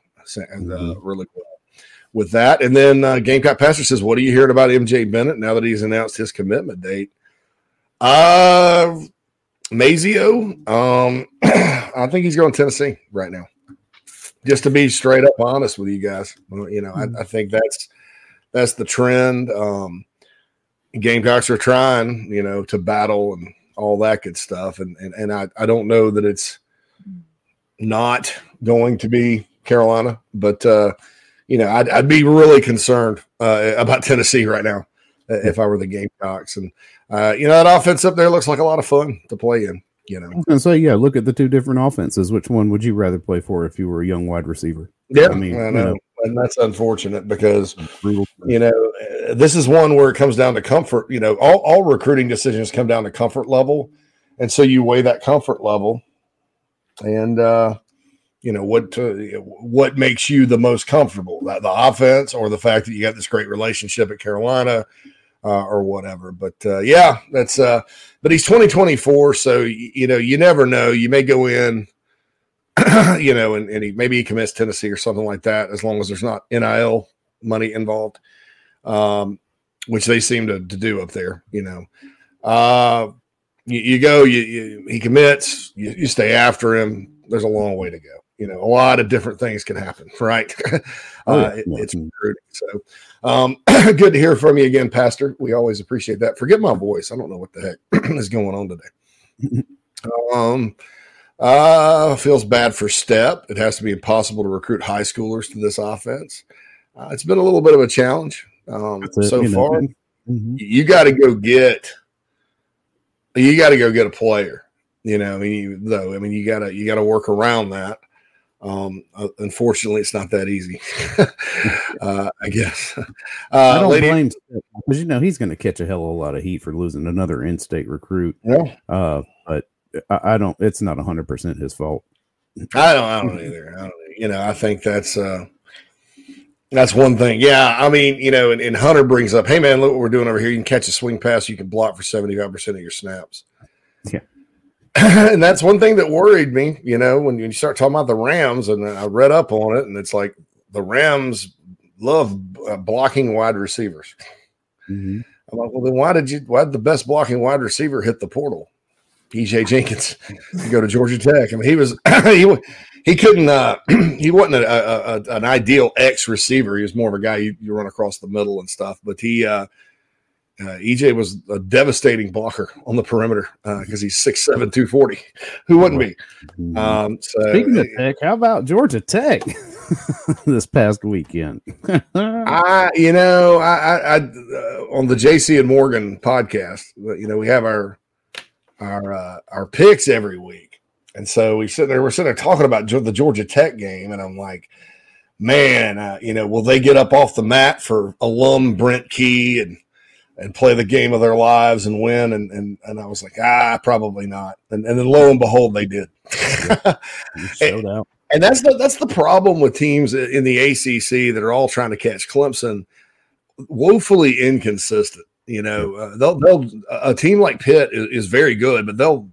and uh, really well with that. And then uh, Gamecock Pastor says, "What are you hearing about MJ Bennett now that he's announced his commitment date?" Uh, Mazeo, um, I think he's going to Tennessee right now. Just to be straight up honest with you guys, you know, I, I think that's that's the trend. Um, Gamecocks are trying, you know, to battle and all that good stuff, and and and I I don't know that it's not going to be Carolina, but uh, you know, I'd, I'd be really concerned uh, about Tennessee right now uh, if I were the Gamecocks, and uh, you know, that offense up there looks like a lot of fun to play in. You know, I was gonna say, yeah, look at the two different offenses. Which one would you rather play for if you were a young wide receiver? yeah, I mean, I you know, know. and that's unfortunate because you know this is one where it comes down to comfort. You know, all all recruiting decisions come down to comfort level, and so you weigh that comfort level, and uh, you know what uh, what makes you the most comfortable the, the offense or the fact that you got this great relationship at carolina uh, or whatever but uh, yeah that's uh but he's 2024 so y- you know you never know you may go in you know, and, and he maybe he commits Tennessee or something like that, as long as there's not NIL money involved, um, which they seem to, to do up there. You know, uh, you, you go, you, you, he commits, you, you stay after him. There's a long way to go. You know, a lot of different things can happen, right? Oh, uh, it, it's recruiting. So, um, good to hear from you again, Pastor. We always appreciate that. Forget my voice. I don't know what the heck is going on today. um, uh, feels bad for Step. It has to be impossible to recruit high schoolers to this offense. Uh, it's been a little bit of a challenge um, it, so know. far. Mhm. You got to go get. You got to go get a player. You know, I mean, you, though, I mean, you gotta you gotta work around that. Um, uh, unfortunately, it's not that easy. uh, I guess. Uh, I don't lady- blame because you know he's going to catch a hell of a lot of heat for losing another in-state recruit. Yeah. Uh, but I, I don't. It's not hundred percent his fault. I don't. I don't either. I don't. You know, I think that's uh, that's one thing. Yeah, I mean, you know, and, and Hunter brings up, "Hey, man, look what we're doing over here. You can catch a swing pass. You can block for seventy five percent of your snaps." Yeah. and that's one thing that worried me. You know, when you start talking about the Rams, and I read up on it, and it's like the Rams love uh, blocking wide receivers. Mhm. I'm like, well, then why did you? Why did the best blocking wide receiver hit the portal? EJ Jenkins go to Georgia Tech. I mean, he was he he couldn't uh, he wasn't a, a, a, an ideal X receiver. He was more of a guy you, you run across the middle and stuff. But he uh, uh, EJ was a devastating blocker on the perimeter because he's 6'7", 240. Who wouldn't be? Mhm. Um, so Speaking of Tech, how about Georgia Tech this past weekend? I, you know, I, I, I uh, on the JC and Morgan podcast, you know, we have our our uh, our picks every week, and so we sit there, we're sitting there talking about the Georgia Tech game, and I'm like, man, uh, you know, will they get up off the mat for alum Brent Key and and play the game of their lives and win? And and and I was like, ah, probably not. And and then lo and behold, they did. You showed out. And that's the that's the problem with teams in the ACC that are all trying to catch Clemson, woefully inconsistent. You know, uh, they'll they'll a team like Pitt is, is very good, but they'll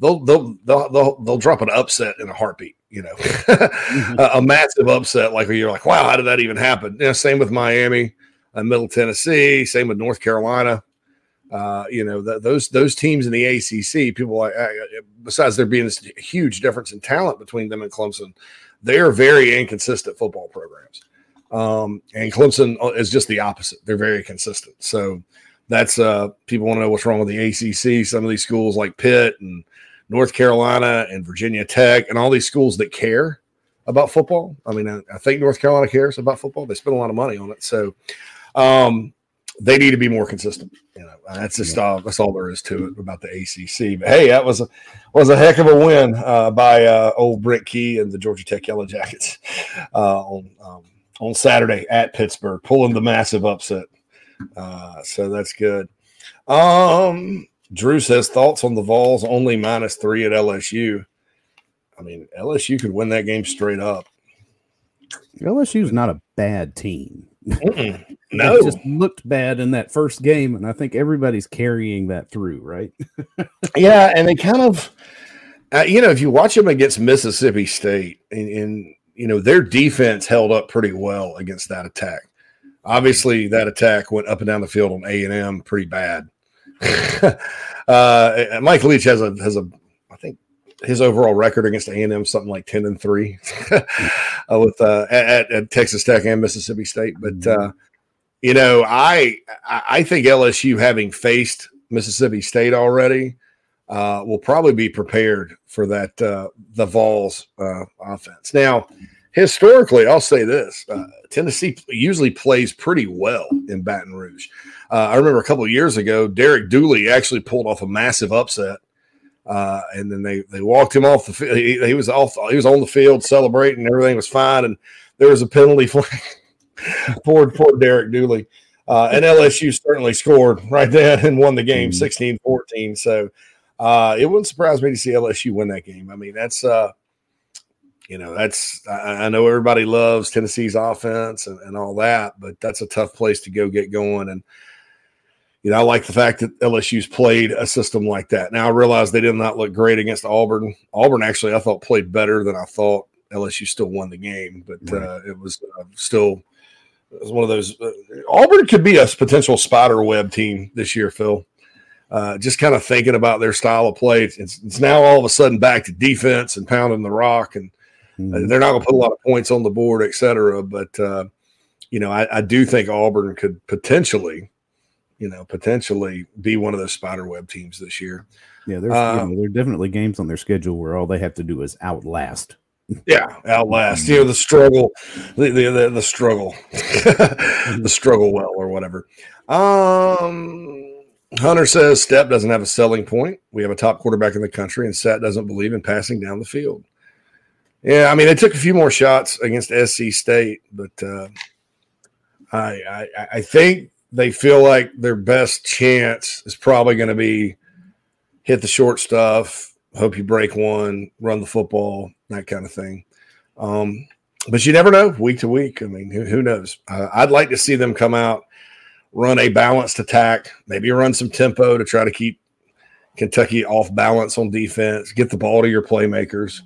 they'll they'll they'll they'll, they'll drop an upset in a heartbeat. You know, a, a massive upset like you're like, wow, how did that even happen? Yeah, same with Miami, uh, Middle Tennessee, same with North Carolina. Uh, you know, th- those those teams in the ACC, people like uh, besides there being this huge difference in talent between them and Clemson, they are very inconsistent football programs. Um, and Clemson is just the opposite. They're very consistent. So that's uh, people want to know what's wrong with the ACC. Some of these schools like Pitt and North Carolina and Virginia Tech and all these schools that care about football. I mean, I, I think North Carolina cares about football. They spend a lot of money on it. So um, they need to be more consistent. You know, that's just all, that's all there is to it about the ACC. But hey, that was a was a heck of a win uh, by uh, old Brent Key and the Georgia Tech Yellow Jackets uh, on um, on Saturday at Pittsburgh, pulling the massive upset. Uh, so that's good. Um, Drew says thoughts on the Vols only minus three at LSU. I mean, LSU could win that game straight up. LSU's not a bad team. Mm-mm. It just looked bad in that first game, and I think everybody's carrying that through, right? yeah, and they kind of, uh, you know, if you watch them against Mississippi State, and, and you know their defense held up pretty well against that attack. Obviously, that attack went up and down the field on A and M pretty bad. uh, Mike Leach has a has a, I think his overall record against A and M something like ten and three uh, with uh, at, at Texas Tech and Mississippi State. But uh, you know, I I think LSU having faced Mississippi State already uh, will probably be prepared for that uh, the Vols uh, offense. Now, historically, I'll say this: uh, Tennessee usually plays pretty well in Baton Rouge. Uh, I remember a couple of years ago, Derek Dooley actually pulled off a massive upset. Uh, and then they they walked him off the field. He, he was off. He was on the field celebrating. Everything was fine, and there was a penalty flag. poor poor Derek Dooley. Uh, and LSU certainly scored right then and won the game 16 14. So uh, it wouldn't surprise me to see LSU win that game. I mean, that's, uh, you know, that's, I, I know everybody loves Tennessee's offense and, and all that, but that's a tough place to go get going. And, you know, I like the fact that LSU's played a system like that. Now I realize they did not look great against Auburn. Auburn actually, I thought played better than I thought. LSU still won the game, but right. uh, it was uh, still it was one of those. Uh, Auburn could be a potential spider web team this year, Phil. Uh, just kind of thinking about their style of play. It's, it's, now all of a sudden back to defense and pounding the rock, and mm-hmm. they're not going to put a lot of points on the board, et cetera. But uh, you know, I, I do think Auburn could potentially you know, potentially be one of those spider web teams this year. Yeah, there's um, you know, there are definitely games on their schedule where all they have to do is outlast. Yeah, outlast. You know, the struggle, the the the, struggle, the struggle well or whatever. Um Hunter says Step doesn't have a selling point. We have a top quarterback in the country, and Sat doesn't believe in passing down the field. Yeah, I mean, they took a few more shots against SC State, but uh, I, I I think they feel like their best chance is probably going to be hit the short stuff, hope you break one, run the football, that kind of thing. Um, but you never know week to week. I mean, who, who knows? Uh, I'd like to see them come out, run a balanced attack, maybe run some tempo to try to keep Kentucky off balance on defense, get the ball to your playmakers,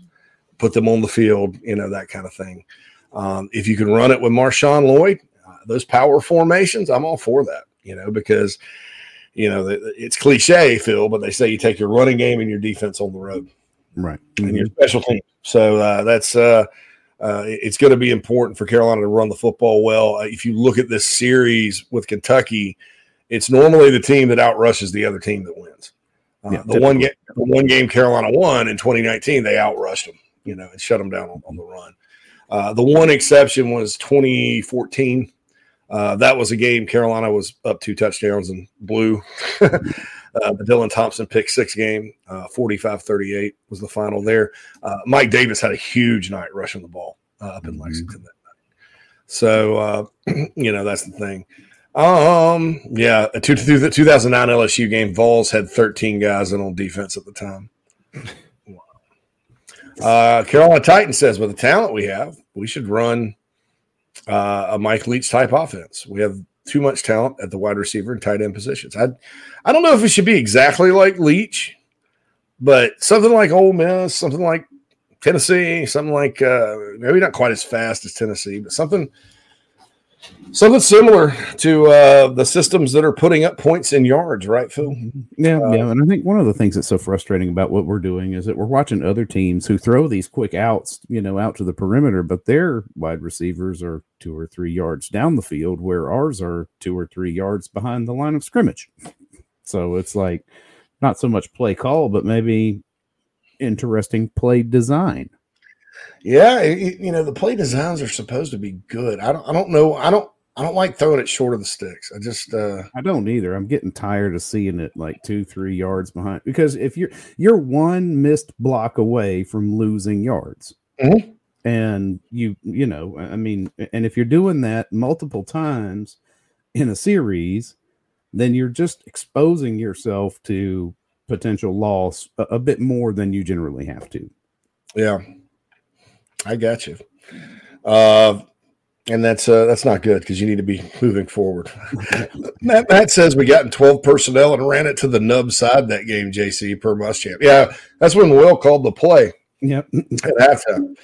put them on the field, you know, that kind of thing. Um, if you can run it with Marshawn Lloyd, those power formations, I'm all for that, you know, because you know it's cliche, Phil, but they say you take your running game and your defense on the road, right, and mm-hmm. your special team. So uh, that's uh, uh, it's going to be important for Carolina to run the football well. Uh, if you look at this series with Kentucky, it's normally the team that outrushes the other team that wins. Uh, yeah, the one game, the one game Carolina won in 2019, they outrushed them, you know, and shut them down on, on the run. Uh, the one exception was 2014 uh, that was a game Carolina was up two touchdowns and blew. uh, the Dylan Thompson pick six game, uh, 45 38 was the final there. Uh, Mike Davis had a huge night rushing the ball uh, up in mm-hmm. Lexington that night. So, uh, you know, that's the thing. Um, yeah, a two, the 2009 LSU game, Vols had 13 guys in on defense at the time. Uh, Carolina Titan says, with the talent we have, we should run uh, a Mike Leach type offense. We have too much talent at the wide receiver and tight end positions. I I don't know if it should be exactly like Leach, but something like Ole Miss, something like Tennessee, something like uh, maybe not quite as fast as Tennessee, but something Something similar to uh, the systems that are putting up points in yards, right, Phil? Mm-hmm. Yeah, uh, yeah. And I think one of the things that's so frustrating about what we're doing is that we're watching other teams who throw these quick outs, you know, out to the perimeter, but their wide receivers are two or three yards down the field, where ours are two or three yards behind the line of scrimmage. So it's like not so much play call, but maybe interesting play design. Yeah, you know the play designs are supposed to be good. I don't. I don't know. I don't. I don't like throwing it short of the sticks. I just. uh I don't either. I'm getting tired of seeing it like two, three yards behind because if you're you're one missed block away from losing yards, mm-hmm. and you you know I mean, and if you're doing that multiple times in a series, then you're just exposing yourself to potential loss a, a bit more than you generally have to. Yeah. I got you. Uh, and that's uh, that's not good because you need to be moving forward. Matt, Matt says we got in 12 personnel and ran it to the nub side that game, JC, per Muschamp. Yeah, that's when Will called the play. Yep. At halftime.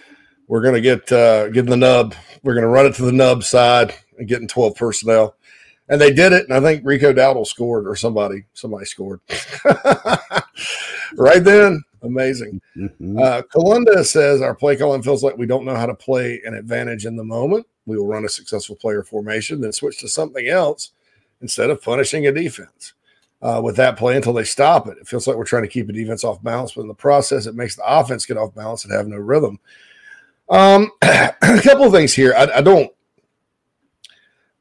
We're going to get uh, get the nub. We're going to run it to the nub side and get in 12 personnel. And they did it. And I think Rico Dowdle scored or somebody, somebody scored. right then. Amazing. Mm-hmm. Uh, Kalunda says our play calling feels like we don't know how to play an advantage in the moment. We will run a successful player formation, then switch to something else instead of punishing a defense uh, with that play until they stop it. It feels like we're trying to keep a defense off balance, but in the process, it makes the offense get off balance and have no rhythm. Um, a couple of things here. I, I don't.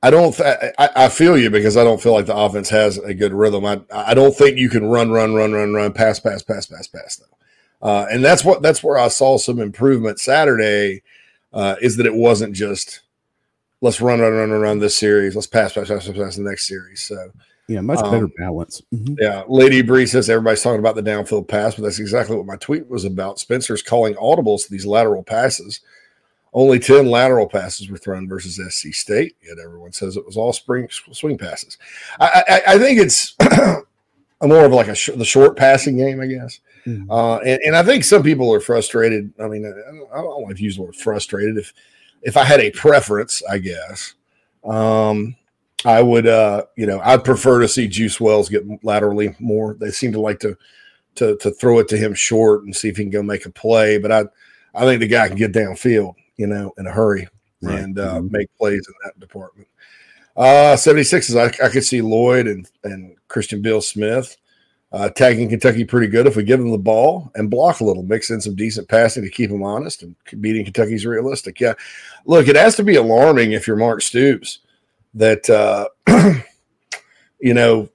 I don't. Th- I, I, feel you because I don't feel like the offense has a good rhythm. I I don't think you can run, run, run, run, run, pass, pass, pass, pass, pass though. Uh, and that's what that's where I saw some improvement Saturday. Uh, is that it wasn't just let's run, run, run, run, run this series. Let's pass, pass, pass, pass, pass the next series. So yeah, much better um, balance. Mm-hmm. Yeah, Lady Bree says everybody's talking about the downfield pass, but that's exactly what my tweet was about. Spencer's calling audibles to these lateral passes Only 10 lateral passes were thrown versus SC State, yet everyone says it was all spring swing passes. I, I, I think it's more of like a sh- the short passing game, I guess. Mm-hmm. Uh, and, and, I think some people are frustrated. I mean, I don't want to use the word frustrated. If if I had a preference, I guess, um, I would, uh, you know, I'd prefer to see Juice Wells get laterally more. They seem to like to to to throw it to him short and see if he can go make a play. But I I think the guy can get downfield, you know, in a hurry right. and uh, mm-hmm. make plays in that department. Uh, 76 is I, I could see Lloyd and and Christian Beal-Smith uh, tagging Kentucky pretty good if we give them the ball and block a little, mix in some decent passing to keep them honest and beating Kentucky's realistic. Yeah, look, it has to be alarming if you're Mark Stoops that uh, you know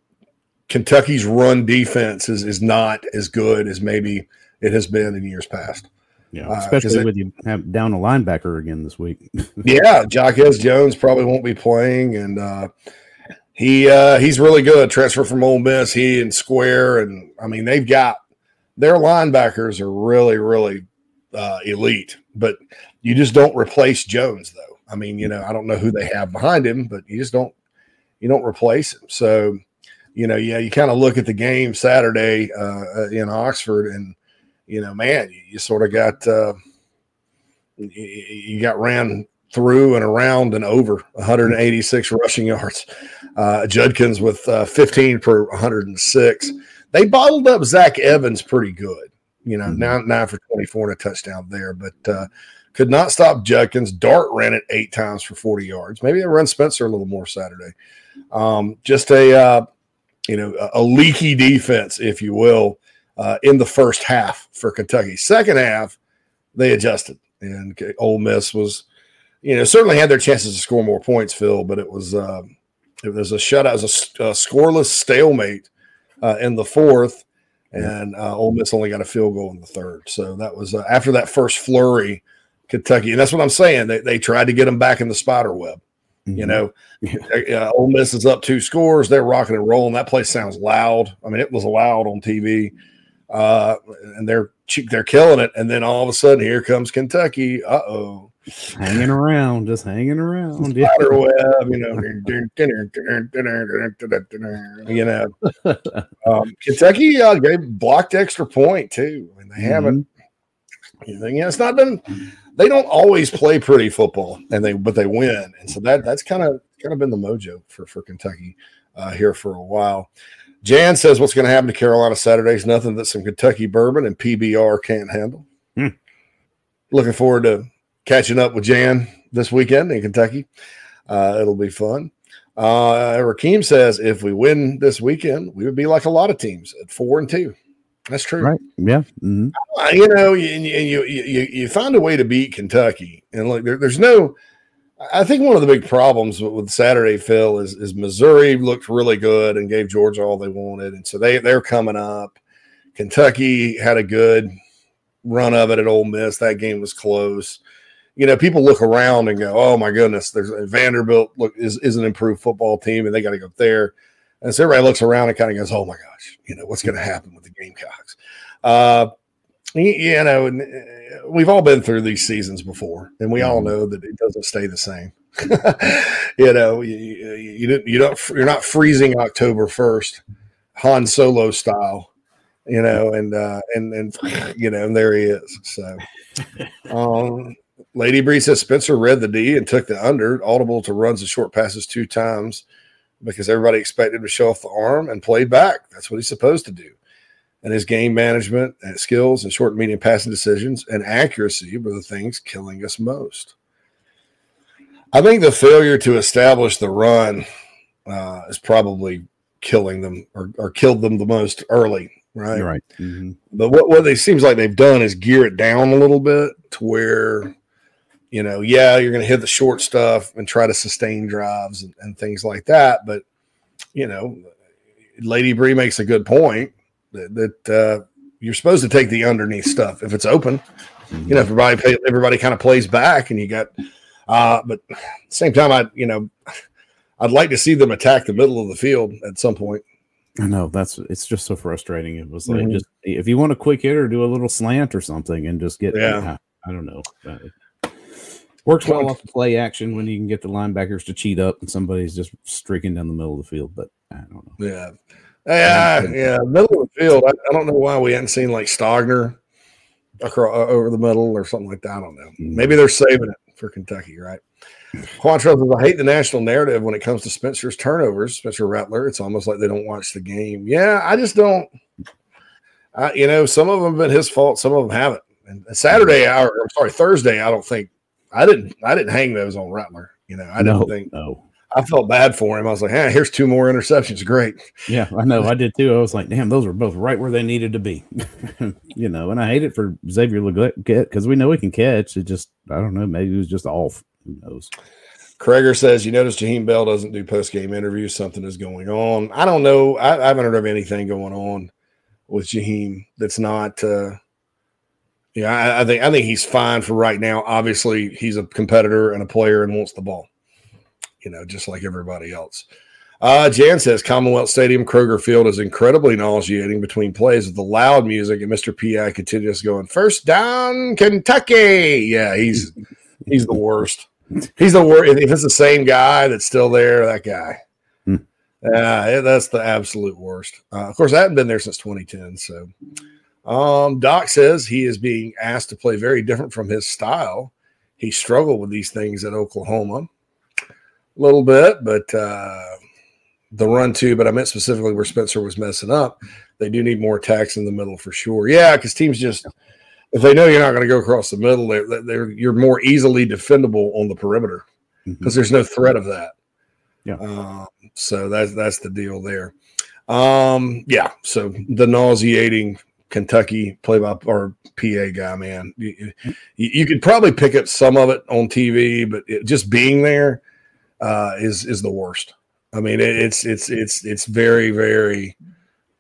Kentucky's run defense is is not as good as maybe it has been in years past. Yeah, uh, especially uh, with you have down a linebacker again this week. yeah, Jaquez Jones probably won't be playing, and uh, he uh, he's really good. Transfer from Ole Miss. He and Square, and I mean they've got their linebackers are really really uh, elite. But you just don't replace Jones, though. I mean, you know, I don't know who they have behind him, but you just don't you don't replace him. So, you know, yeah, you kind of look at the game Saturday uh, in Oxford, and you know, man, you, you sort of got uh, you, you got ran through and around and over 186 rushing yards. Uh, Judkins with uh, 15 per 106. They bottled up Zach Evans pretty good. You know, mm-hmm. nine, nine for 24 and a touchdown there, but uh, could not stop Judkins. Dart ran it eight times for 40 yards. Maybe they run Spencer a little more Saturday. Um, just a, uh, you know, a, a, leaky defense, if you will, uh, in the first half for Kentucky. Second half, they adjusted, and Ole Miss was – you know, certainly had their chances to score more points, Phil, but it was uh, it was a shutout, it was a, a scoreless stalemate uh, in the fourth, and uh, Ole Miss only got a field goal in the third. So that was uh, after that first flurry, Kentucky, and that's what I'm saying. They they tried to get them back in the spider web. Mm-hmm. You know, uh, Ole Miss is up two scores. They're rocking and rolling. That place sounds loud. I mean, it was loud on TV, uh, and they're they're killing it. And then all of a sudden, here comes Kentucky. Uh oh hanging around, just hanging around. Spider web, you know, you know. Um, Kentucky uh, gave blocked extra point too. I mean, they mm-hmm. haven't. You know, it's not been. They don't always play pretty football, and they but they win, and so that that's kind of kind of been the mojo for for Kentucky uh, here for a while. Jan says, "What's going to happen to Carolina Saturdays? Nothing that some Kentucky bourbon and PBR can't handle." Hmm. Looking forward to catching up with Jan this weekend in Kentucky. Uh, it'll be fun. Uh, Rakeem says if we win this weekend, we would be like a lot of teams at four and two. That's true. Right. Yeah. Mm-hmm. Uh, you know, you, you, you, you, find a way to beat Kentucky. And like, there, there's no, I think one of the big problems with, Saturday, Phil, is, is Missouri looked really good and gave Georgia all they wanted. And so they, they're coming up. Kentucky had a good run of it at Ole Miss. That game was close you know, people look around and go, "Oh my goodness, there's Vanderbilt look is, is an improved football team, and they got to go there." And so everybody looks around and kind of goes, "Oh my gosh, you know what's going to happen with the Gamecocks?" Uh, you know, uh, we've all been through these seasons before, and we all mm-hmm. know that it doesn't stay the same. you know, you, you, you don't you're not freezing October first, Han Solo style you know, and uh, and and you know, and there he is. So, um, Lady Bree says Spencer read the D and took the under. Audible to runs and short passes two times because everybody expected him to show off the arm and play back. That's what he's supposed to do. And his game management and skills and short and medium passing decisions and accuracy were the things killing us most. I think the failure to establish the run uh, is probably killing them or, or killed them the most early right? You're right. Mm-hmm. But what what they seems like they've done is gear it down a little bit to where you know, yeah, you're going to hit the short stuff and try to sustain drives and, and things like that. But, you know, Lady Bree makes a good point that, that uh, you're supposed to take the underneath stuff if it's open. You know, everybody everybody kind of plays back, and you got. Uh, but same time, I you know, I'd like to see them attack the middle of the field at some point. I know that's it's just so frustrating. It was like mm-hmm. just if you want a quick hit or do a little slant or something, and just get yeah. I don't know. Works well off the play action when you can get the linebackers to cheat up and somebody's just streaking down the middle of the field. But I don't know. Yeah. Yeah, yeah, middle of the field. I, I don't know why we hadn't seen like Stogner across uh, over the middle or something like that. I don't know. Mm. Maybe they're saving it for Kentucky, right? Quantrill says, I hate the national narrative when it comes to Spencer's turnovers, Spencer Rattler. It's almost like they don't watch the game. Yeah, I just don't. I, you know, some of them have been his fault, some of them haven't. And Saturday, I, or, I'm sorry, Thursday, I don't think I didn't. I didn't hang those on Rattler. You know, I didn't think. No. I felt bad for him. I was like, hey, here's two more interceptions. Great. Yeah, I know. I did too. I was like, damn, those were both right where they needed to be. you know, and I hate it for Xavier Legette because we know he can catch. It just, I don't know, maybe he was just off. Who knows? Krager says, you notice Jaheim Bell doesn't do post game interviews. Something is going on. I don't know. I, I haven't heard of anything going on with Jaheim that's not. Uh, yeah, I, I think I think he's fine for right now. Obviously, he's a competitor and a player and wants the ball. You know, just like everybody else. Uh, Jan says Commonwealth Stadium, Kroger Field is incredibly nauseating between plays with the loud music, and Mr. PI continues going first down, Kentucky. Yeah, he's he's the worst. He's the worst. If it's the same guy that's still there, that guy. Yeah, that's the absolute worst. Uh, of course, I haven't been there since 2010. So, um, Doc says he is being asked to play very different from his style. He struggled with these things at Oklahoma a little bit, but uh, the run too. But I meant specifically where Spencer was messing up. They do need more attacks in the middle for sure. Yeah, because teams just if they know you're not going to go across the middle, they're, they're you're more easily defendable on the perimeter because there's no threat of that. Yeah. Um, so that's that's the deal there. Um, yeah. So the nauseating Kentucky play by or PA guy, man, you, you, you could probably pick up some of it on TV, but it, just being there uh, is is the worst. I mean, it, it's it's it's it's very very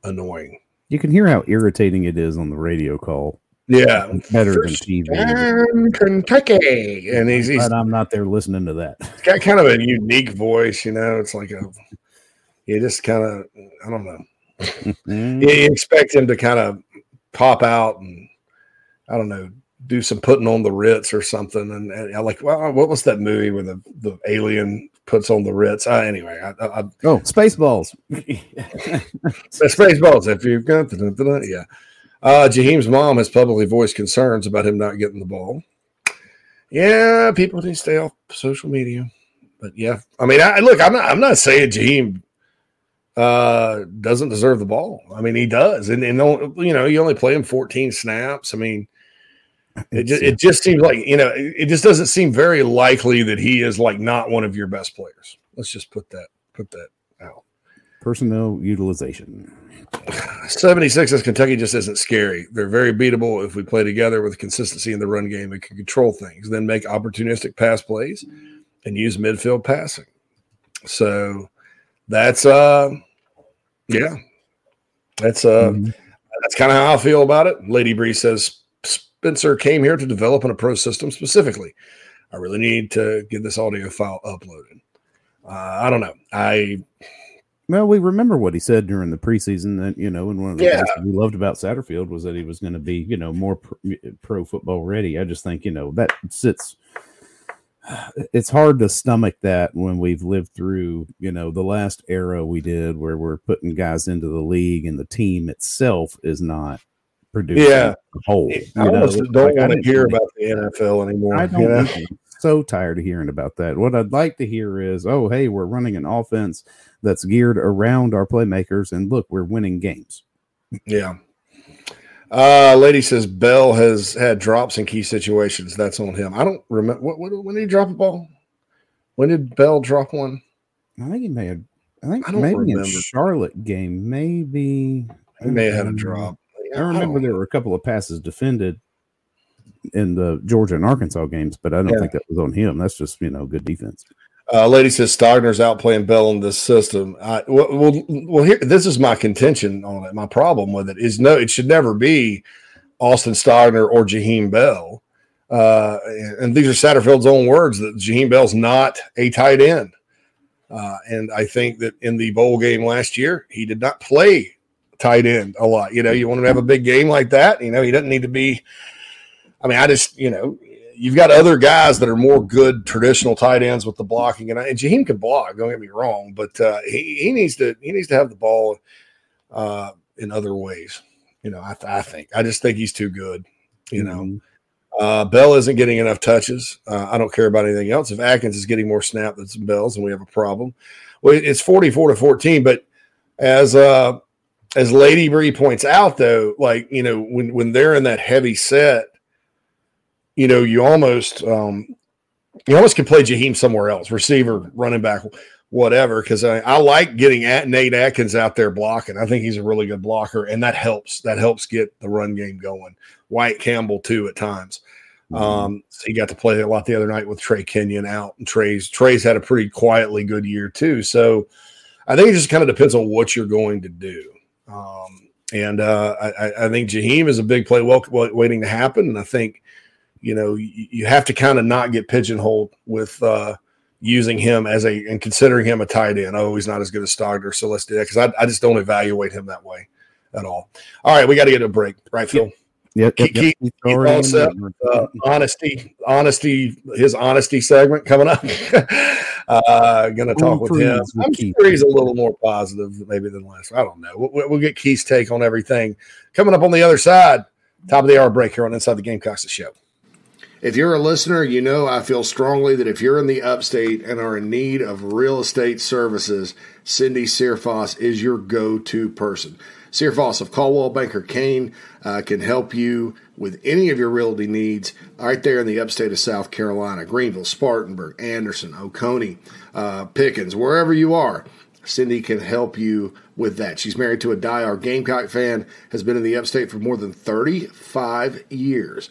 annoying. You can hear how irritating it is on the radio call. Yeah, better First than TV. down, Kentucky, and he's, he's But I'm not there listening to that. got kind of a unique voice. You know, it's like a you just kind of I don't know. You you expect him to kind of pop out and I don't know, do some putting on the Ritz or something. And, and I like, well, what was that movie where the, the alien puts on the Ritz? Uh, anyway, I, I, I, Oh, Spaceballs. Spaceballs. If you've got the, yeah. Uh, Jaheim's mom has publicly voiced concerns about him not getting the ball. Yeah, people need to stay off social media. But yeah, I mean, I look, I'm not, I'm not saying Jaheim uh, doesn't deserve the ball. I mean, he does, and and you know, you only play him 14 snaps. I mean, it just, it just seems like you know, it just doesn't seem very likely that he is like not one of your best players. Let's just put that put that out. Personnel utilization. 76 as Kentucky just isn't scary. They're very beatable if we play together with consistency in the run game and can control things, then make opportunistic pass plays and use midfield passing. So that's uh yeah. That's uh that's kind of how I feel about it. Lady Bree says Spencer came here to develop in a pro system specifically. I really need to get this audio file uploaded. Uh, I don't know. I Well, we remember what he said during the preseason that, you know, and one of the Yeah. things we loved about Satterfield was that he was going to be, you know, more pro, pro football ready. I just think, you know, that sits, it's hard to stomach that when we've lived through, you know, the last era we did where we're putting guys into the league and the team itself is not producing Yeah. a whole. I know? almost don't like, want to hear about the NFL anymore. I don't. you know? either. I'm so tired of hearing about that. What I'd like to hear is, oh, hey, we're running an offense that's geared around our playmakers, and look, we're winning games. Yeah. Uh, lady says Bell has had drops in key situations. That's on him. I don't remember what, what when did he drop a ball? When did Bell drop one? I think he may have. I think I maybe in remember. Charlotte game, maybe He may have had a um, drop. I remember there were a couple of passes defended in the Georgia and Arkansas games, but I don't Yeah. think that was on him. That's just you know good defense. Uh, lady says Stogner's out playing Bell in this system. I, well, well, well, here this is my contention on it. My problem with it is no, it should never be Austin Stogner or Jaheim Bell. Uh, and, and these are Satterfield's own words that Jaheim Bell's not a tight end. Uh, and I think that in the bowl game last year, he did not play tight end a lot. You know, you want him to have a big game like that. You know, he doesn't need to be. I mean, I just, you know, you've got other guys that are more good traditional tight ends with the blocking, and, and Jaheim can block. Don't get me wrong, but uh, he he needs to he needs to have the ball uh, in other ways. You know, I, I think I just think he's too good. You know, mm-hmm. uh, Bell isn't getting enough touches. Uh, I don't care about anything else. If Adkins is getting more snap than some Bells, and we have a problem. Well, it's forty four to fourteen, but as uh as Lady Bree points out, though, like you know, when when they're in that heavy set you know, you almost um, you almost can play Jaheim somewhere else, receiver, running back, whatever. Because I, I like getting at Nate Adkins out there blocking. I think he's a really good blocker, and that helps. That helps get the run game going. White Campbell too at times. Mm-hmm. Um, so he got to play a lot the other night with Trey Kenyon out, and Trey's Trey's had a pretty quietly good year too. So I think it just kind of depends on what you're going to do. Um, and uh, I, I, think Jaheim is a big play well, waiting to happen, and I think you know, you, you have to kind of not get pigeonholed with uh, using him as a and considering him a tight end. Oh, he's not as good as Stogner, so let's do that because I, I just don't evaluate him that way at all. All right, we got to get a break, right, Phil? Yep. yep, keep, yep. keep. Uh, honesty, honesty, his honesty segment coming up. uh, gonna talk with him. I'm sure he's a little more positive maybe than last. I don't know. We'll, we'll get Keith's take on everything coming up on the other side. Top of the hour break here on Inside the Gamecocks show. If you're a listener, you know I feel strongly that if you're in the upstate and are in need of real estate services, Cindy Searfoss is your go to person. Searfoss of Coldwell Banker Caine uh, can help you with any of your realty needs right there in the upstate of South Carolina Greenville, Spartanburg, Anderson, Oconee, uh, Pickens, wherever you are. Cindy can help you with that. She's married to a die-hard Gamecock fan, has been in the upstate for more than 35 years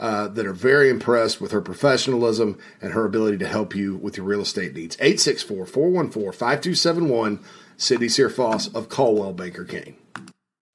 uh, that are very impressed with her professionalism and her ability to help you with your real estate needs. 864 414 5271, Cindy Searfoss of Coldwell Banker Caine.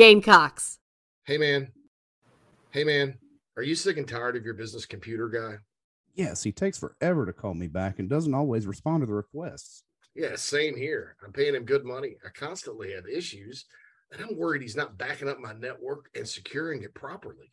Gamecocks. Hey, man. Hey, man. Are you sick and tired of your business computer guy? Yes, he takes forever to call me back and doesn't always respond to the requests. Yeah, same here. I'm paying him good money. I constantly have issues, and I'm worried he's not backing up my network and securing it properly.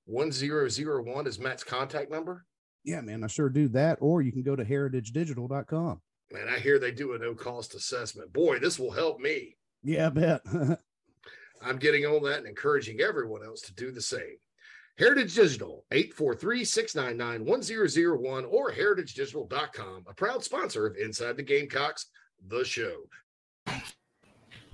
1001 is Matt's contact number? Yeah, man, I sure do that. Or you can go to heritagedigital.com. Man, I hear they do a no cost assessment. Boy, this will help me. Yeah, I bet. I'm getting on that and encouraging everyone else to do the same. Heritage Digital, 843-699-1001 or heritagedigital.com, a proud sponsor of Inside the Gamecocks, the show.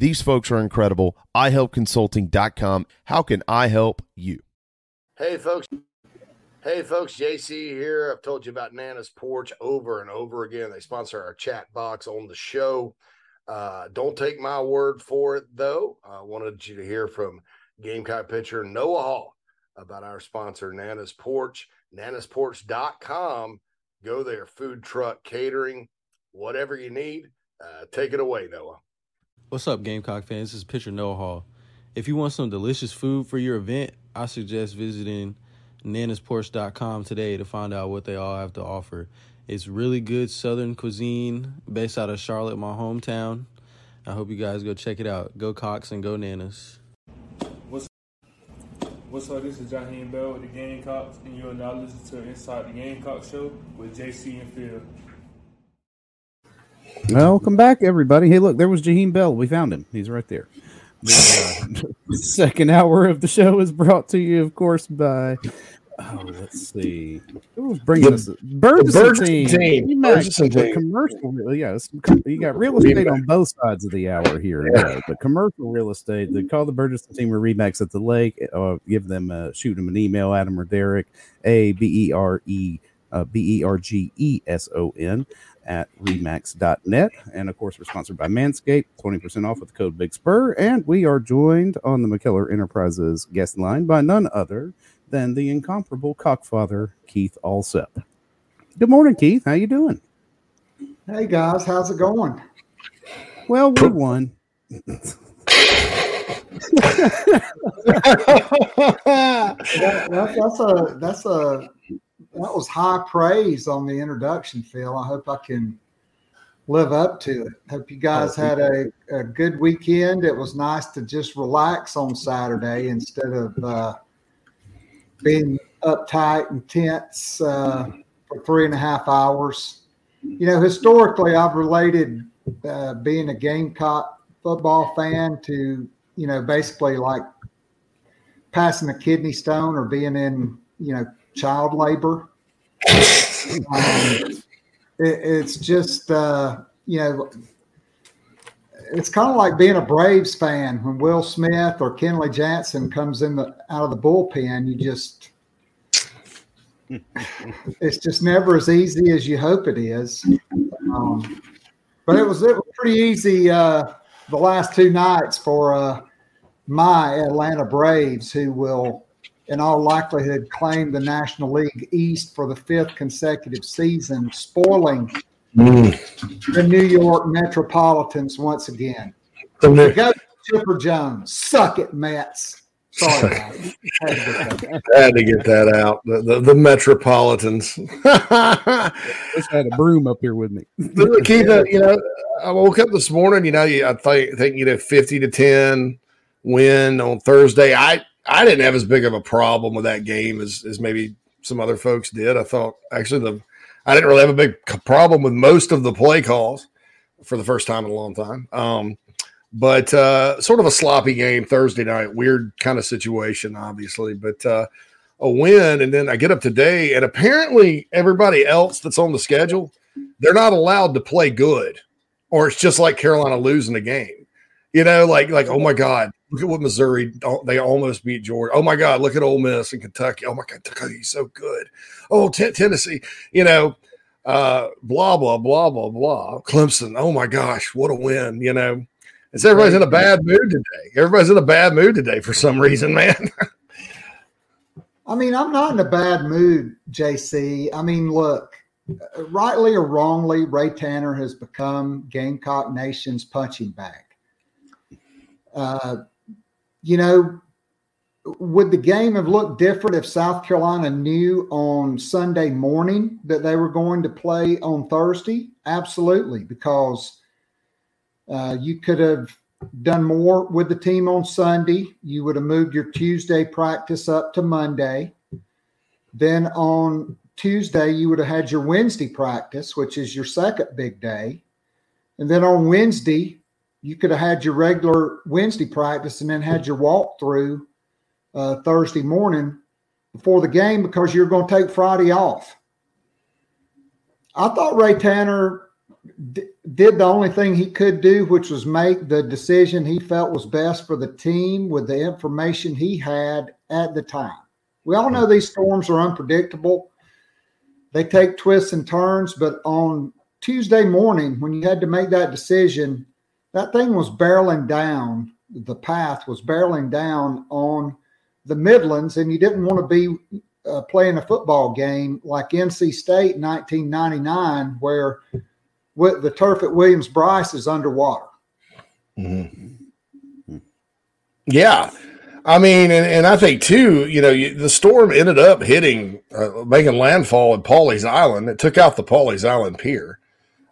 These folks are incredible. ihelpconsulting.com. How can I help you? Hey, folks. Hey, folks. JC here. I've told you about Nana's Porch over and over again. They sponsor our chat box on the show. Uh, don't take my word for it, though. I wanted you to hear from Gamecock pitcher Noah Hall about our sponsor, Nana's Porch, nanasporch.com. Go there, food truck, catering, whatever you need. Uh, take it away, Noah. What's up, Gamecock fans? This is pitcher Noah Hall. If you want some delicious food for your event, I suggest visiting nanasporch.com today to find out what they all have to offer. It's really good Southern cuisine based out of Charlotte, my hometown. I hope you guys go check it out. Go Cocks and go Nanas. What's What's up? This is Jaheim Bell with the Gamecocks, and you're now listening to Inside the Gamecock Show with JC and Phil. Welcome back, everybody. Hey, look, there was Jaheim Bell. We found him. He's right there. The uh, second hour of the show is brought to you, of course, by. Oh, let's see. Who's bringing us? Burgess team. team. Bergeson team. Commercial, yeah. You got real estate on both sides of the hour here. Yeah. But commercial real estate. They call the Burgess team or Remax at the lake. Uh, give them, a, shoot them an email, Adam or Derek, A B E R E uh, B E R G E S O N at remax.net. And of course, we're sponsored by Manscaped, 20% off with the code Big Spur. And we are joined on the McKellar Enterprises guest line by none other than the incomparable cockfather, Keith Alsep. Good morning, Keith. How you doing? Hey guys, how's it going? Well, we won. that, that, that's a that's a that was high praise on the introduction, Phil. I hope I can live up to it. Hope you guys had a, a good weekend. It was nice to just relax on Saturday instead of uh, being uptight and tense uh, for three and a half hours. You know, historically, I've related uh, being a Gamecock football fan to, you know, basically like passing a kidney stone or being in, you know, child labor. um, it, it's just, uh, you know, it's kind of like being a Braves fan when Will Smith or Kenley Jansen comes in the out of the bullpen. You just, it's just never as easy as you hope it is. Um, but it was it was pretty easy uh, the last two nights for uh, my Atlanta Braves, who will in all likelihood claim the National League East for the fifth consecutive season, spoiling mm. the New York Metropolitans once again. So go Chipper Jones. Suck it, Mets. Sorry, I had to get that out. The, the, the Metropolitans. Just had a broom up here with me. Keith, uh, you know, I woke up this morning. You know, I think, think you know, fifty to ten win on Thursday. I I didn't have as big of a problem with that game as as maybe some other folks did. I thought actually the I didn't really have a big problem with most of the play calls for the first time in a long time. Um, but uh, sort of a sloppy game Thursday night, weird kind of situation, obviously, but uh, a win. And then I get up today, and apparently everybody else that's on the schedule, they're not allowed to play good, or it's just like Carolina losing a game. You know, like like oh my God, look at what Missouri they almost beat Georgia. Oh my God, look at Ole Miss and Kentucky. Oh my God, Kentucky's so good. Oh, t- Tennessee, you know, uh, blah blah blah blah blah. Clemson. Oh my gosh, what a win! You know, it's everybody's in a bad mood today. Everybody's in a bad mood today for some reason, man. I mean, I'm not in a bad mood, JC. I mean, look, rightly or wrongly, Ray Tanner has become Gamecock Nation's punching bag. Uh, you know, would the game have looked different if South Carolina knew on Sunday morning that they were going to play on Thursday? Absolutely, because uh, you could have done more with the team on Sunday. You would have moved your Tuesday practice up to Monday. Then on Tuesday, you would have had your Wednesday practice, which is your second big day. And then on Wednesday, you could have had your regular Wednesday practice and then had your walkthrough uh, Thursday morning before the game because you're going to take Friday off. I thought Ray Tanner d- did the only thing he could do, which was make the decision he felt was best for the team with the information he had at the time. We all know these storms are unpredictable. They take twists and turns, but on Tuesday morning, when you had to make that decision, that thing was barreling down. The path was barreling down on the Midlands, and you didn't want to be uh, playing a football game like NC State in 1999, where the turf at Williams-Brice is underwater. Mm-hmm. Yeah. I mean, and, and I think too, you know, you, the storm ended up hitting, uh, making landfall at Pawleys Island. It took out the Pawleys Island Pier.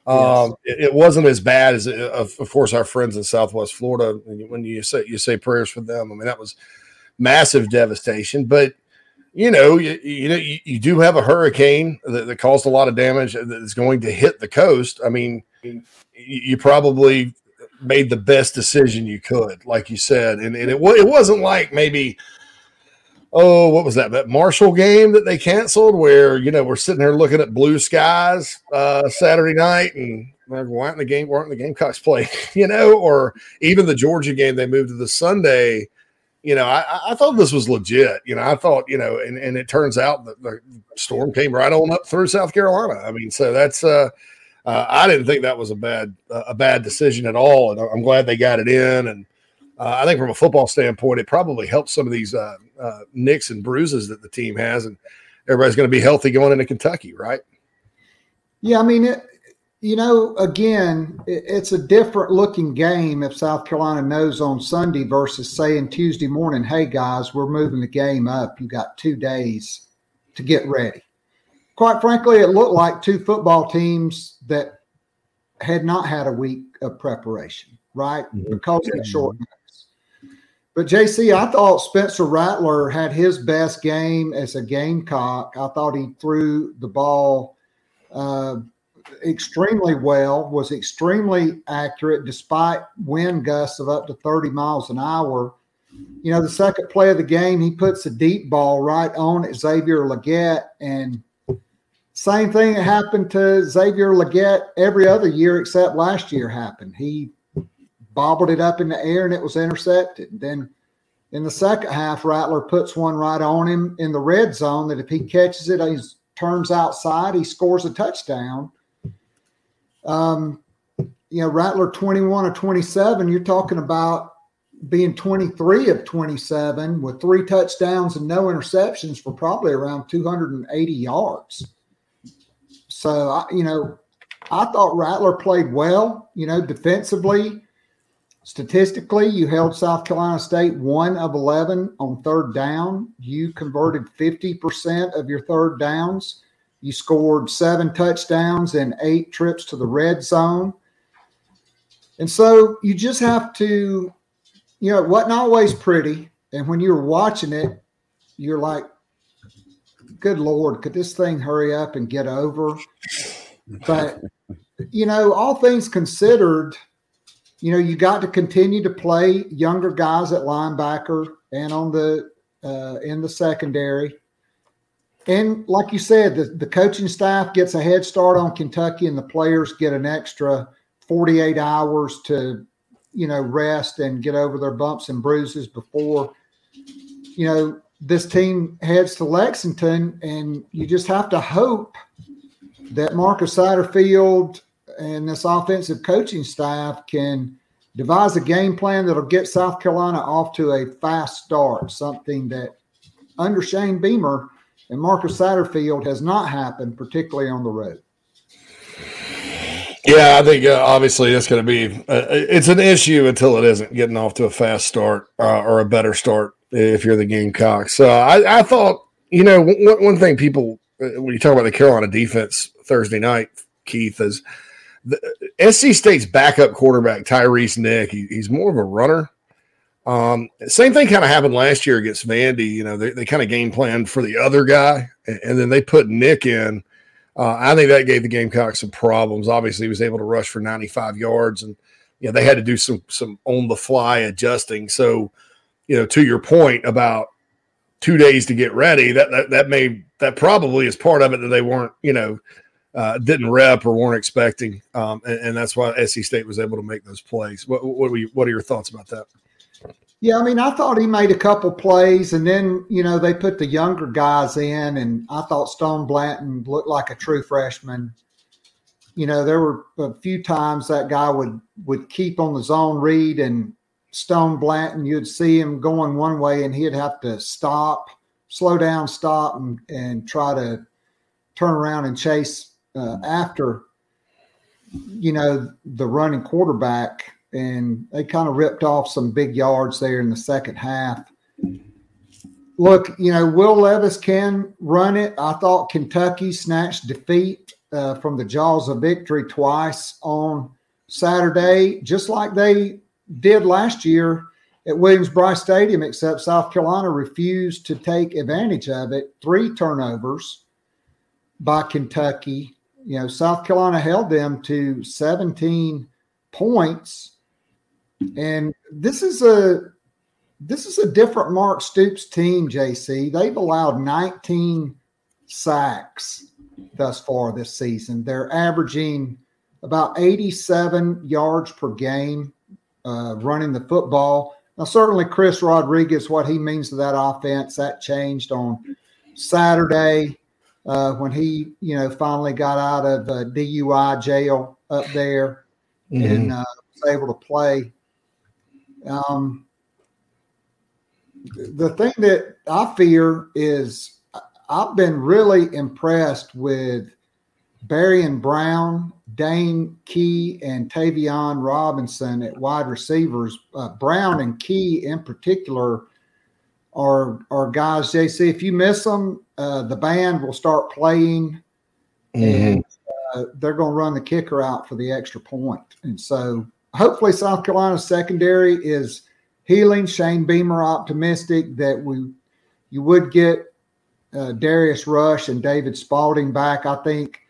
Um, yes. it, it, wasn't as bad as, uh, of, of, course, our friends in Southwest Florida. When you say you say prayers for them, I mean that was massive devastation. But you know, you, you know, you, you, do have a hurricane that, that, caused a lot of damage that's going to hit the coast. I mean, you, you probably made the best decision you could, like you said, and, and it it wasn't like maybe. Oh, what was that? That Marshall game that they canceled, where you know we're sitting there looking at blue skies uh, Saturday night, and why aren't the game? Why aren't the Gamecocks play? You know, or even the Georgia game they moved to the Sunday you know, I, I thought this was legit. You know, I thought, you know, and, and it turns out that the storm came right on up through South Carolina. I mean, so that's uh, uh I didn't think that was a bad a bad decision at all, and I'm glad they got it in. And uh, I think from a football standpoint, it probably helps some of these uh, nicks and bruises that the team has, and everybody's going to be healthy going into Kentucky, right? Yeah, I mean, it, you know, again, it's a different looking game if South Carolina knows on Sunday versus saying Tuesday morning, hey guys, we're moving the game up. You got two days to get ready. Quite frankly, it looked like two football teams that had not had a week of preparation, right? Mm-hmm. Because of short notice. But JC, I thought Spencer Rattler had his best game as a Gamecock. I thought he threw the ball. Uh, extremely well, was extremely accurate despite wind gusts of up to 30 miles an hour. You know, the second play of the game, he puts a deep ball right on Xavier Legette. And same thing that happened to Xavier Legette every other year except last year happened. He bobbled it up in the air and it was intercepted. Then in the second half, Rattler puts one right on him in the red zone that if he catches it, he turns outside, he scores a touchdown. Um, you know, Rattler 21 or 27, you're talking about being 23 of 27 with three touchdowns and no interceptions for probably around 280 yards. So, you know, I thought Rattler played well, you know, defensively. Statistically, you held South Carolina State one of 11 on third down. You converted 50% of your third downs. You scored seven touchdowns and eight trips to the red zone. And so you just have to, you know, it wasn't always pretty. And when you were watching it, you're like, good Lord, could this thing hurry up and get over? But, you know, all things considered, you know, you got to continue to play younger guys at linebacker and on the uh, in the secondary. And like you said, the, the coaching staff gets a head start on Kentucky, and the players get an extra 48 hours to, you know, rest and get over their bumps and bruises before, you know, this team heads to Lexington. And you just have to hope that Marcus Satterfield and this offensive coaching staff can devise a game plan that'll get South Carolina off to a fast start, something that under Shane Beamer and Marcus Satterfield has not happened, particularly on the road. Yeah, I think uh, obviously it's going to be uh, it's an issue until it isn't getting off to a fast start uh, or a better start if you're the Gamecocks. So I, I thought you know one, one thing people uh, when you talk about the Carolina defense Thursday night, Keith is the SC State's backup quarterback Tyrese Nick. He, he's more of a runner um, same thing kind of happened last year against Vandy. You know, they, they kind of game planned for the other guy, and, and then they put Nick in. Uh, I think that gave the Gamecocks some problems. Obviously, he was able to rush for 95 yards, and you know they had to do some some on the fly adjusting. So, you know, to your point about two days to get ready, that that, that may that probably is part of it that they weren't you know uh, didn't rep or weren't expecting, um, and, and, that's why SC State was able to make those plays. What what, you, what are your thoughts about that? Yeah, I mean, I thought he made a couple plays, and then you know they put the younger guys in, and I thought Stone Blanton looked like a true freshman. you know, there were a few times that guy would would keep on the zone read and Stone Blanton, you'd see him going one way and he'd have to stop, slow down, stop, and, and try to turn around and chase uh, after, you know, the running quarterback. And they kind of ripped off some big yards there in the second half. Look, you know, Will Levis can run it. I thought Kentucky snatched defeat uh, from the jaws of victory twice on Saturday, just like they did last year at Williams-Brice Stadium, except South Carolina refused to take advantage of it. Three turnovers by Kentucky. You know, South Carolina held them to 17 points. And this is a this is a different Mark Stoops team, JC. They've allowed 19 sacks thus far this season. They're averaging about 87 yards per game uh, running the football. Now, certainly Chris Rodriguez, what he means to that offense, that changed on Saturday uh, when he, you know, finally got out of uh, DUI jail up there mm-hmm. and uh, was able to play. Um, the thing that I fear is I've been really impressed with Barion Brown, Dane Key, and Tayvion Robinson at wide receivers. Uh, Brown and Key, in particular, are are guys. JC, if you miss them, uh, the band will start playing, mm-hmm. and uh, they're going to run the kicker out for the extra point. And so, hopefully, South Carolina's secondary is healing. Shane Beamer optimistic that we you would get uh, Darius Rush and David Spaulding back. I think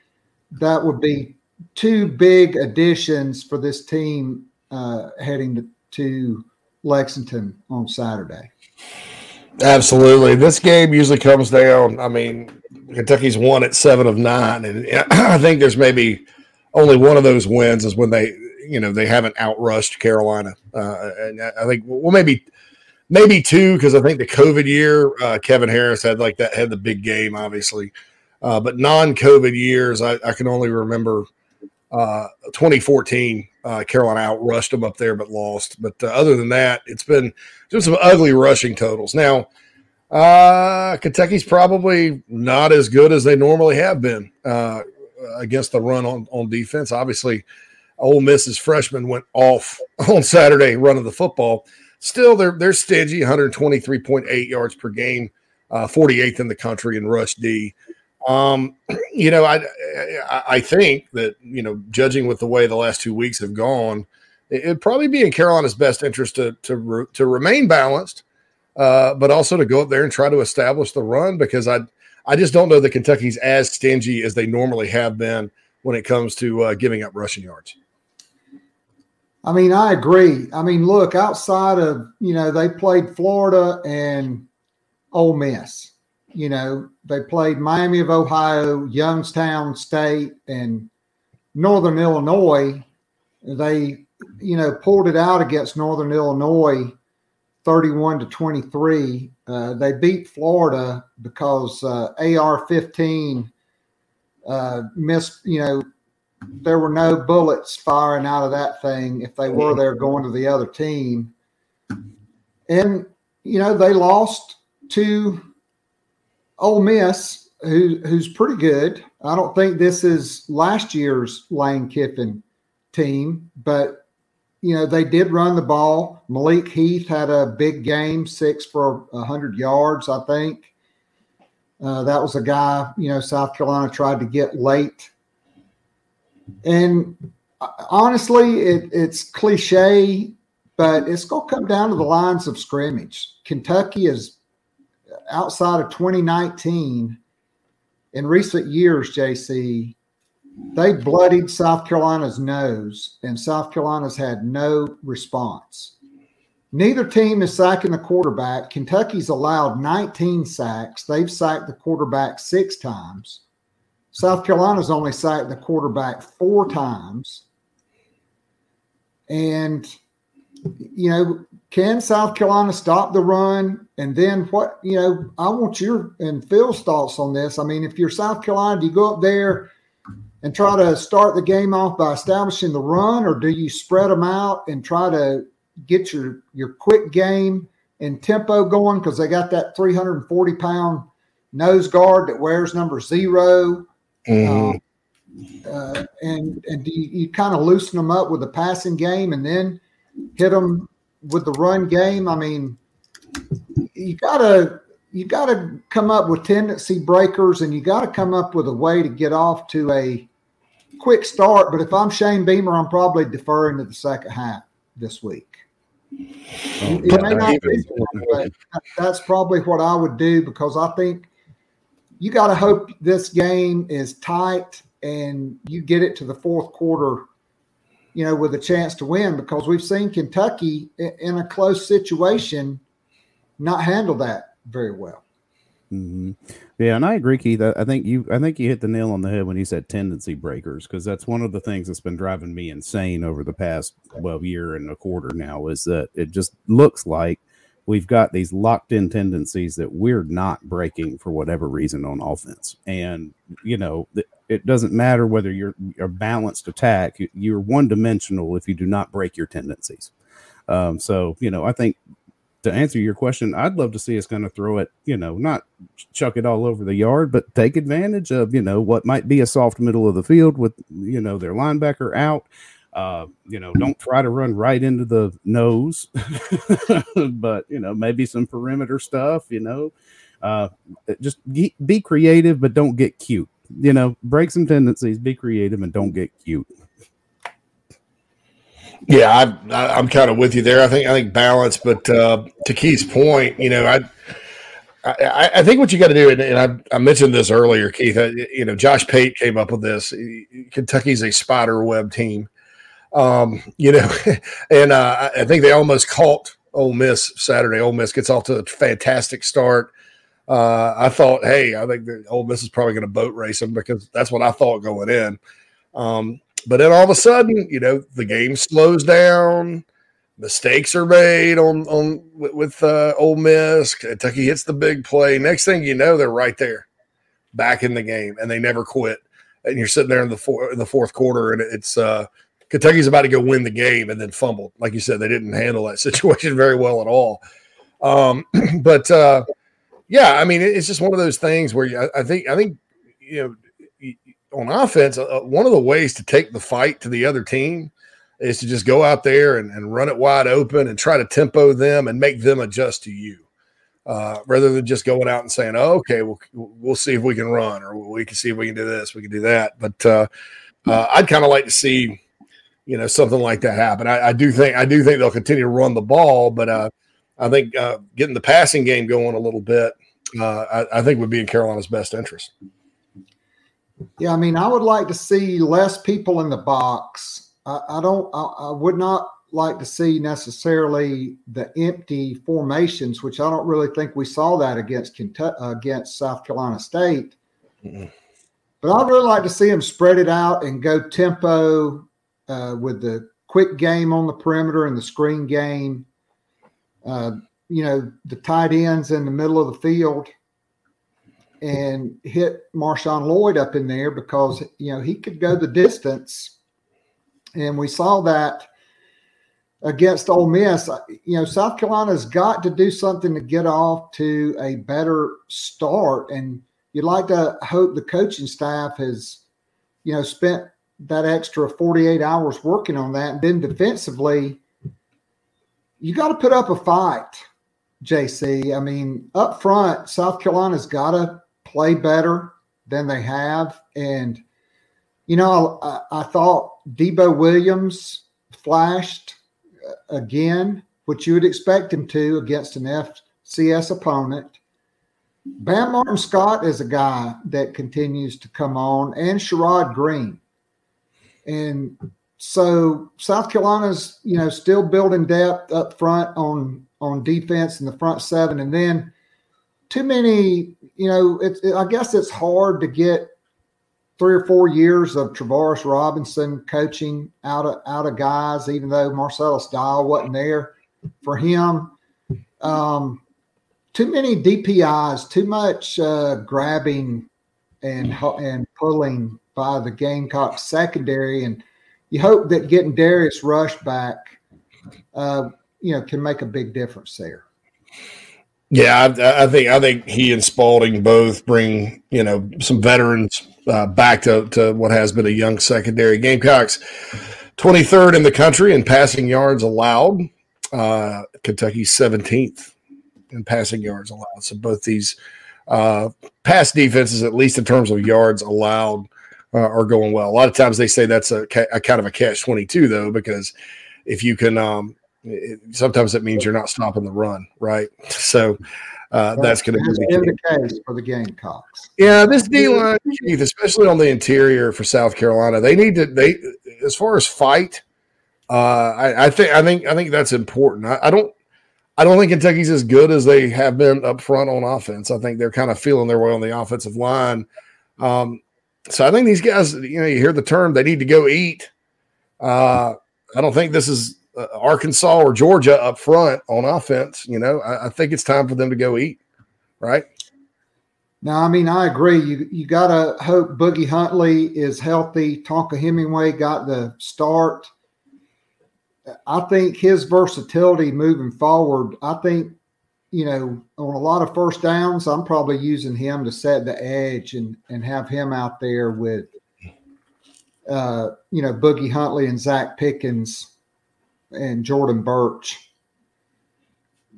that would be two big additions for this team uh, heading to, to Lexington on Saturday. Absolutely. This game usually comes down. I mean, Kentucky's won at seven of nine, and I think there's maybe only one of those wins is when they, you know, they haven't outrushed Carolina. Uh, and I think, well, maybe, maybe two because I think the COVID year, uh, Kevin Harris had like that had the big game, obviously. Uh, but non-COVID years, I, I, can only remember uh, 2014. Uh, Carolina outrushed them up there, but lost. But uh, other than that, it's been just some ugly rushing totals. Now, uh, Kentucky's probably not as good as they normally have been uh, against the run on, on defense. Obviously, Ole Miss's freshman went off on Saturday running the football. Still, they're they're stingy, 123.8 yards per game, 48th in the country in rush D. Um, you know, I I think that you know, judging with the way the last two weeks have gone, it'd probably be in Carolina's best interest to to to remain balanced, uh, but also to go up there and try to establish the run because I I just don't know that Kentucky's as stingy as they normally have been when it comes to uh, giving up rushing yards. I mean, I agree. I mean, look, outside of you know they played Florida and Ole Miss you know, they played Miami of Ohio, Youngstown State, and Northern Illinois. They, you know, pulled it out against Northern Illinois 31 to 23. Uh, they beat Florida because uh, AR 15 uh, missed, you know, there were no bullets firing out of that thing. If they were, they're going to the other team. And, you know, they lost to Ole Miss, who, who's pretty good. I don't think this is last year's Lane Kiffin team, but you know they did run the ball. Malik Heath had a big game, six for hundred yards, I think. Uh, that was a guy you know South Carolina tried to get late, and uh, honestly, it, it's cliche, but it's going to come down to the lines of scrimmage. Kentucky is outside of 2019, in recent years, JC, they bloodied South Carolina's nose, and South Carolina's had no response. Neither team is sacking the quarterback. Kentucky's allowed 19 sacks. They've sacked the quarterback six times. South Carolina's only sacked the quarterback four times. And, you know, can South Carolina stop the run? And then what, you know, I want your and Phil's thoughts on this. I mean, if you're South Carolina, do you go up there and try to start the game off by establishing the run, or do you spread them out and try to get your your quick game and tempo going because they got that 340 pound nose guard that wears number 0 Mhm. Um, uh, and and do you, you kind of loosen them up with the passing game and then hit them with the run game? I mean, you gotta you gotta come up with tendency breakers, and you got to come up with a way to get off to a quick start. But if I'm Shane Beamer, I'm probably deferring to the second half this week. It may not be, but that's probably what I would do because I think you got to hope this game is tight and you get it to the fourth quarter, you know, with a chance to win because we've seen Kentucky in a close situation not handle that very well. hmm Yeah, and I agree, Keith. I think you, I think you hit the nail on the head when you said tendency breakers, because that's one of the things that's been driving me insane over the past well year and a quarter now. Is that it just looks like we've got these locked in tendencies that we're not breaking for whatever reason on offense, and you know it doesn't matter whether you're a balanced attack. you- You're one dimensional if you do not break your tendencies. Um, so you know, I think to answer your question, I'd love to see us kind of throw it, you know, not chuck it all over the yard, but take advantage of, you know, what might be a soft middle of the field with, you know, their linebacker out. Uh, you know, don't try to run right into the nose, but you know, maybe some perimeter stuff, you know. Uh, just ge- be creative, but don't get cute. You know, break some tendencies, be creative, and don't get cute. Yeah, I, I, I'm kind of with you there. I think I think balance, but uh, to Keith's point, you know, I I, I think what you got to do, and, and I, I mentioned this earlier, Keith. uh, You know, Josh Pate came up with this. Kentucky's a spider web team, um, you know, and uh, I I think they almost caught Ole Miss Saturday. Ole Miss gets off to a fantastic start. Uh, I thought, hey, I think that Ole Miss is probably going to boat race them because that's what I thought going in. Um, but then all of a sudden, you know, the game slows down. Mistakes are made on on with, with uh, Ole Miss. Kentucky hits the big play. Next thing you know, they're right there, back in the game, and they never quit. And you're sitting there in the four, in the fourth quarter, and it's uh, Kentucky's about to go win the game, and then fumbled. Like you said, they didn't handle that situation very well at all. Um, but uh, yeah, I mean, it's just one of those things where I, I think I think you know on offense, uh, one of the ways to take the fight to the other team is to just go out there and, and run it wide open and try to tempo them and make them adjust to you. Uh, rather than just going out and saying, oh, okay, we'll, we'll see if we can run or we can see if we can do this, we can do that. But uh, uh, I'd kind of like to see, you know, something like that happen. I, I, do think I do think they'll continue to run the ball, but uh, I think uh, getting the passing game going a little bit, uh, I, I think would be in Carolina's best interest. Yeah, I mean, I would like to see less people in the box. I, I don't. I, I, would not like to see necessarily the empty formations, which I don't really think we saw that against Kentucky, against South Carolina State. Mm-hmm. But I'd really like to see them spread it out and go tempo uh, with the quick game on the perimeter and the screen game. Uh, you know, the tight ends in the middle of the field and hit Marshawn Lloyd up in there because you know he could go the distance, and we saw that against Ole Miss. You know, South Carolina's got to do something to get off to a better start, and you'd like to hope the coaching staff has, you know, spent that extra 48 hours working on that, and then defensively, you got to put up a fight. JC, I mean, up front, South Carolina's got to play better than they have. And, you know, I, I, thought Debo Williams flashed uh, again, which you would expect him to against an FCS opponent. Bam Martin Scott is a guy that continues to come on, and Sherrod Greene. And so South Carolina's, you know, still building depth up front on on defense in the front seven, and then too many. You know, it's it, I guess it's hard to get three or four years of Travaris Robinson coaching out of out of guys, even though Marcellus Dial wasn't there for him. Um, too many DPIs, too much uh, grabbing and and pulling by the Gamecock secondary, and you hope that getting Darius Rush back, uh, you know, can make a big difference there. Yeah, I, I, think I think he and Spaulding both bring you know some veterans uh, back to to what has been a young secondary. Gamecocks, twenty third in the country in passing yards allowed. Uh, Kentucky seventeenth in passing yards allowed. So both these uh, pass defenses, at least in terms of yards allowed, uh, are going well. A lot of times they say that's a, a kind of a catch twenty two though, because if you can um, it, sometimes it means you're not stopping the run, right? So uh, that's going to be the case for the Gamecocks. Yeah, this D line, Keith, especially on the interior for South Carolina, they need to they as far as fight. Uh, I, I think I think I think that's important. I, I don't I don't think Kentucky's as good as they have been up front on offense. I think they're kind of feeling their way on the offensive line. Um, so I think these guys, you know, you hear the term they need to go eat. Uh, I don't think this is Arkansas or Georgia up front on offense. You know, I, I, think it's time for them to go eat, right? No, I mean I agree. You you gotta hope Boogie Huntley is healthy. Tonka Hemingway got the start. I think his versatility moving forward. I think you know on a lot of first downs, I'm probably using him to set the edge and and have him out there with uh, you know Boogie Huntley and Zach Pickens and Jordan Burch.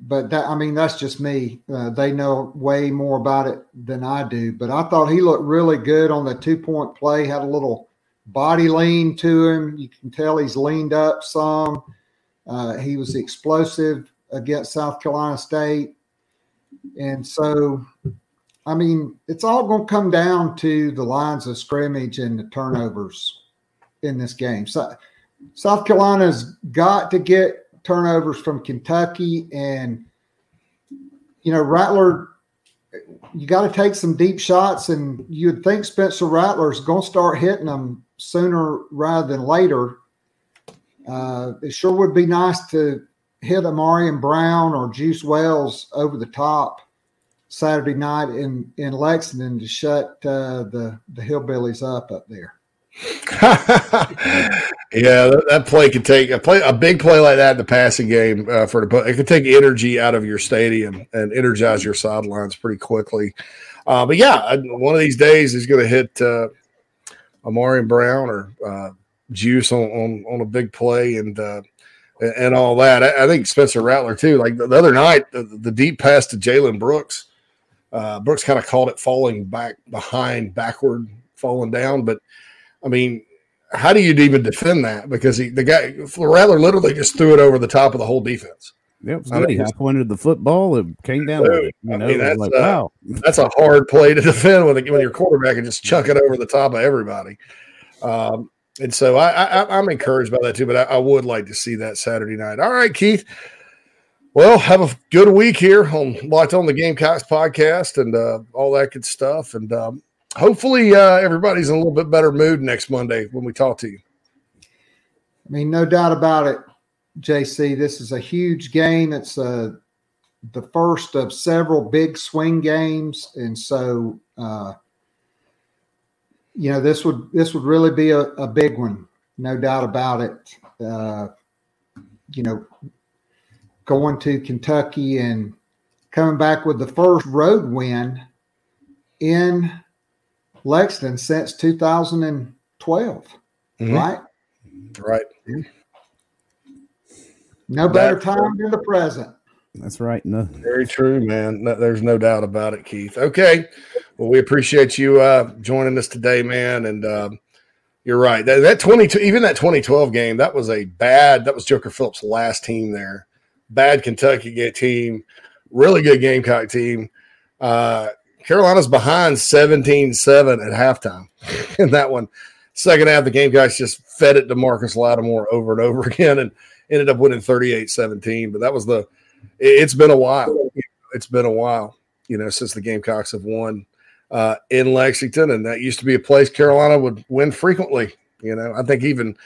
But that, I mean, that's just me. Uh, they know way more about it than I do. But I thought he looked really good on the two point play, had a little body lean to him. You can tell he's leaned up some. Uh, he was explosive against South Carolina State. And so, I mean, it's all going to come down to the lines of scrimmage and the turnovers in this game. So, South Carolina's got to get turnovers from Kentucky, and you know Rattler. You got to take some deep shots, and you'd think Spencer Rattler's going to start hitting them sooner rather than later. Uh, it sure would be nice to hit Ahmarean Brown or Juice Wells over the top Saturday night in in Lexington to shut uh, the the hillbillies up up there. yeah, that, that, play could take a play a big play like that in the passing game uh, for the it could take energy out of your stadium and energize your sidelines pretty quickly. Uh, but yeah, one of these days he's going to hit uh, Ahmarean Brown or uh, Juice on, on, on a big play and uh, and all that. I, I, think Spencer Rattler too. Like the, the other night, the, the, deep pass to Jalen Brooks. Uh, Brooks kind of called it falling back behind, backward, falling down, but I mean, how do you even defend that? Because he, the guy, Rattler literally just threw it over the top of the whole defense. Yeah, it was good. I mean, he pointed the football. It came down. Dude, it, you know, I mean, that's, like, uh, wow. that's a hard play to defend when, when your quarterback can just chuck it over the top of everybody. Um, and so I, I, am encouraged by that too. But I, I, would like to see that Saturday night. All right, Keith. Well, have a good week here on Locked on the Gamecocks podcast and uh, all that good stuff. And um, hopefully uh, everybody's in a little bit better mood next Monday when we talk to you. I mean, no doubt about it, JC. This is a huge game. It's uh, the first of several big swing games, and so uh, you know this would this would really be a, a big one, no doubt about it. Uh, you know, going to Kentucky and coming back with the first road win in Lexington since 2012, mm-hmm. right? Right. No better time than the present. That's right. No. Very true, man. No, there's no doubt about it, Keith. Okay. Well, we appreciate you uh, joining us today, man. And uh, you're right. That, that 22, even that 2012 game, that was a bad, that was Joker Phillips' last team there. Bad Kentucky get team, really good Gamecock team. Uh, Carolina's behind 17 7 at halftime in that one. Second half, the Gamecocks just fed it to Marcus Lattimore over and over again and ended up winning 38 17. But that was the, it's been a while. It's been a while, you know, since the Gamecocks have won uh, in Lexington. And that used to be a place Carolina would win frequently. You know, I think even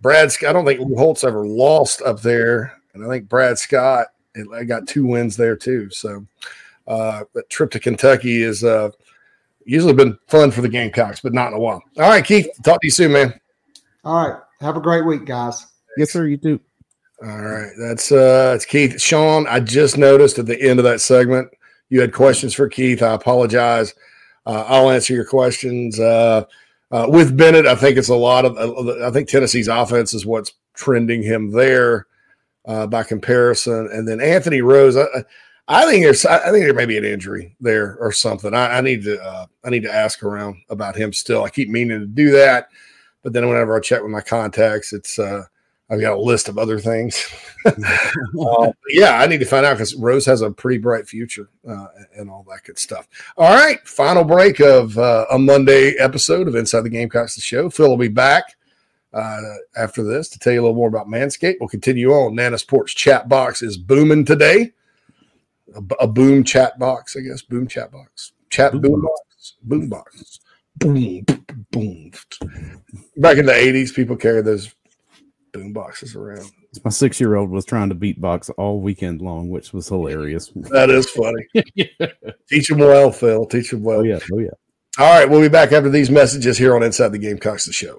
Brad, I don't think Holtz ever lost up there. And I think Brad Scott got two wins there too. So, uh, that trip to Kentucky is uh, usually been fun for the Gamecocks, but not in a while. All right, Keith, talk to you soon, man. All right. Have a great week, guys. Yes, sir. You too. All right, that's uh, it's Keith. Sean, I just noticed at the end of that segment you had questions for Keith. I apologize. Uh, I'll answer your questions. Uh, uh, with Bennett, I think it's a lot of. I think Tennessee's offense is what's trending him there uh, by comparison. And then Anthony Rose, I, I think there's, I think there may be an injury there or something. I, I need to, uh, I need to ask around about him still. I keep meaning to do that, but then whenever I check with my contacts, it's, uh, I've got a list of other things. uh, yeah, I need to find out because Rose has a pretty bright future uh, and all that good stuff. All right, final break of uh, a Monday episode of Inside the Gamecocks the show. Phil will be back uh, after this to tell you a little more about Manscaped. We'll continue on. Nana's Porch chat box is booming today. A, a boom chat box, I guess. Boom chat box. Chat boom, boom box. Boom box. Boom, boom. Back in the 80s, people carried those boom boxes around. My six year old was trying to beatbox all weekend long, which was hilarious. That is funny. yeah. Teach him well, Phil. Teach him well. Oh, yeah. Oh, yeah. All right. We'll be back after these messages here on Inside the Gamecocks, the show.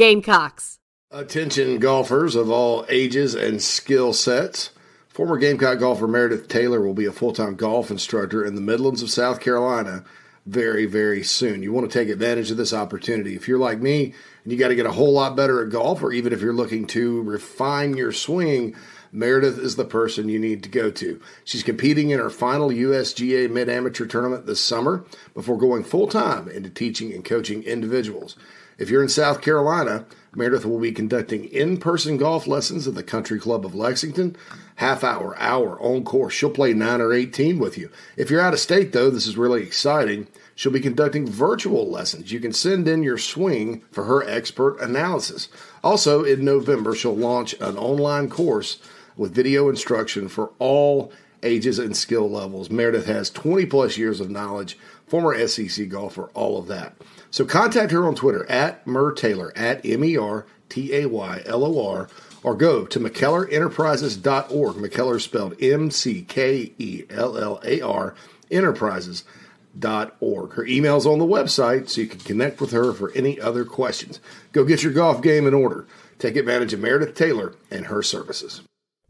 Gamecocks. Attention golfers of all ages and skill sets. Former Gamecock golfer Meredith Taylor will be a full time golf instructor in the Midlands of South Carolina very, very soon. You want to take advantage of this opportunity. If you're like me and you got to get a whole lot better at golf, or even if you're looking to refine your swing, Meredith is the person you need to go to. She's competing in her final USGA Mid Amateur tournament this summer before going full time into teaching and coaching individuals. If you're in South Carolina, Meredith will be conducting in person golf lessons at the Country Club of Lexington. Half hour, hour on course. She'll play 9 or 18 with you. If you're out of state, though, this is really exciting. She'll be conducting virtual lessons. You can send in your swing for her expert analysis. Also, in November, she'll launch an online course with video instruction for all ages and skill levels. Meredith has 20 plus years of knowledge, former SEC golfer, all of that. So contact her on Twitter at Mer Taylor, at M E R T A Y L O R, or go to McKellarEnterprises.org. McKellar spelled M C K E L L A R, Enterprises.org. Her email's on the website, so you can connect with her for any other questions. Go get your golf game in order. Take advantage of Meredith Taylor and her services.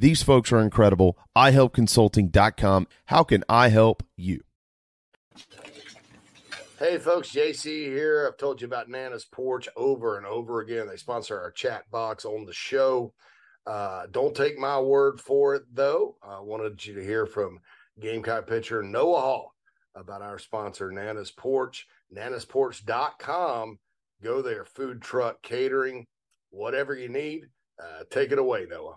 These folks are incredible. iHelpConsulting.com. How can I help you? Hey, folks, JC here. I've told you about Nana's Porch over and over again. They sponsor our chat box on the show. Uh, don't take my word for it, though. I wanted you to hear from Gamecock pitcher Noah Hall about our sponsor, Nana's Porch, nanasporch.com. Go there, food truck, catering, whatever you need. Uh, take it away, Noah.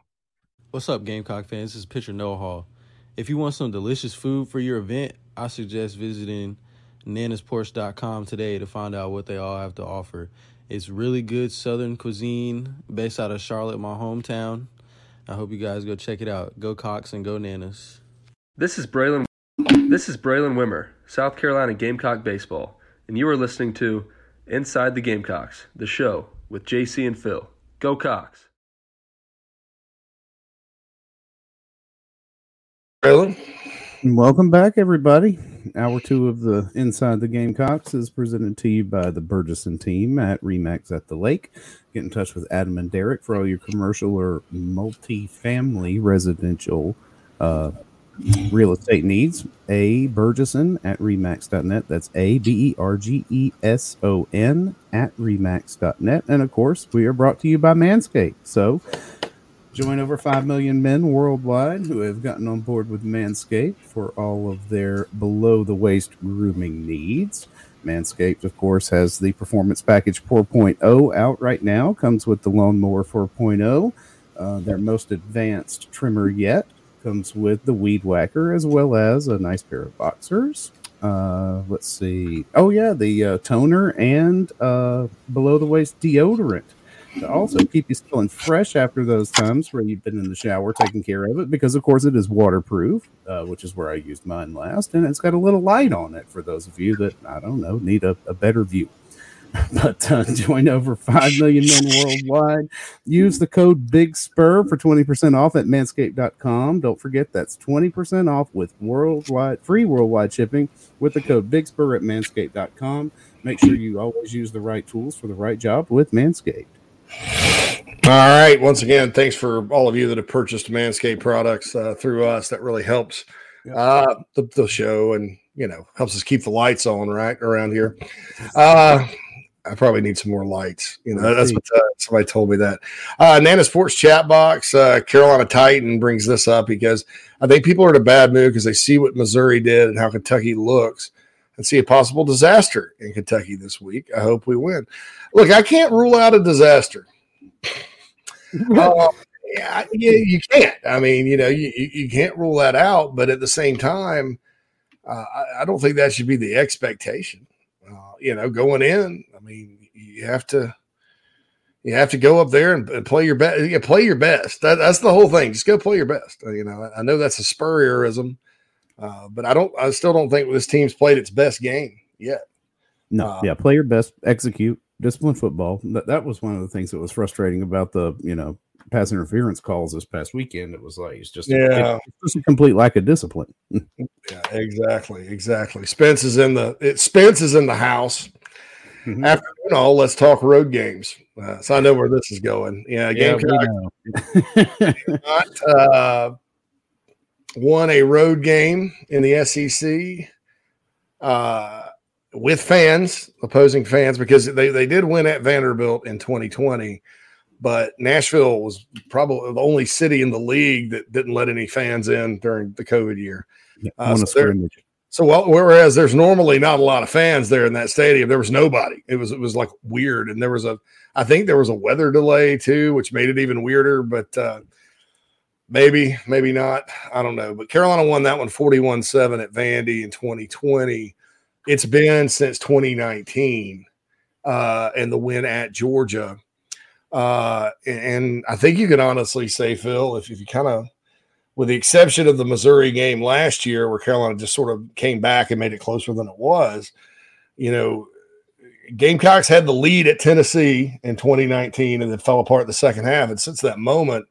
What's up, Gamecock fans? This is pitcher Noah Hall. If you want some delicious food for your event, I suggest visiting nanasporch.com today to find out what they all have to offer. It's really good Southern cuisine based out of Charlotte, my hometown. I hope you guys go check it out. Go Cocks and go Nanas. This is Braylen. This is Braylen Wimmer, South Carolina Gamecock baseball, and you are listening to Inside the Gamecocks, the show with JC and Phil. Go Cocks. Braylen. Welcome back, everybody. Hour two of the Inside the Gamecocks is presented to you by the Bergeson team at Remax at the Lake. Get in touch with Adam and Derek for all your commercial or multi-family residential uh, real estate needs, A. Bergeson at remax.net. That's A B E R G E S O N at remax.net. And of course, we are brought to you by Manscaped. So join over 5 million men worldwide who have gotten on board with Manscaped for all of their below the waist grooming needs. Manscaped, of course, has the Performance Package 4.0 out right now, comes with the Lawnmower 4.0. Uh, their most advanced trimmer yet comes with the Weed Whacker as well as a nice pair of boxers. Uh, let's see. Oh, yeah, the uh, toner and uh, below the waist deodorant to also keep you feeling fresh after those times where you've been in the shower taking care of it because of course it is waterproof uh, which is where i used mine last and it's got a little light on it for those of you that i don't know need a, a better view. But uh, join over 5 million men worldwide. Use the code big spur for 20% off at manscaped.com don't forget that's 20% off with worldwide free worldwide shipping with the code big spur at manscaped.com make sure you always use the right tools for the right job with manscaped all right. Once again, thanks for all of you that have purchased Manscaped products uh, through us. That really helps uh, the, the show and, you know, helps us keep the lights on right around here. Uh, I probably need some more lights. You know, that's what uh, somebody told me that. Uh, Nana's Porch chat box, uh, Carolina Titan brings this up because I think people are in a bad mood because they see what Missouri did and how Kentucky looks and see a possible disaster in Kentucky this week. I hope we win. Look, I can't rule out a disaster. uh, yeah, you can't. I mean, you know, you, you can't rule that out, but at the same time, uh, I, I, don't think that should be the expectation. Uh, you know, going in, I mean, you have to you have to go up there and, and play your best. Yeah, play your best. That, that's the whole thing. Just go play your best. You know, I, I know that's a Spurrierism, uh, but I don't. I still don't think this team's played its best game yet. No, uh, yeah, play your best, execute, discipline football. That that was one of the things that was frustrating about the you know pass interference calls this past weekend. It was like it's just yeah, it's just a complete lack of discipline. yeah, exactly, exactly. Spence is in the it, Spence is in the house. Mm-hmm. After you know, let's talk road games. Uh, so I know where this is going. Yeah, game yeah, not uh, won a road game in the SEC. Uh, with fans, opposing fans, because they, they did win at Vanderbilt in 2020, but Nashville was probably the only city in the league that didn't let any fans in during the COVID year. Uh, so, so well, whereas there's normally not a lot of fans there in that stadium, there was nobody. It was it was like weird, and there was a I think there was a weather delay too, which made it even weirder. But uh, maybe maybe not. I don't know. But Carolina won that one 41-7 at Vandy in 2020 it's been since 2019 uh, and the win at Georgia. Uh, and I think you can honestly say, Phil, if, if you kind of, with the exception of the Missouri game last year, where Carolina just sort of came back and made it closer than it was, you know, Gamecocks had the lead at Tennessee in 2019 and then fell apart the second half. And since that moment,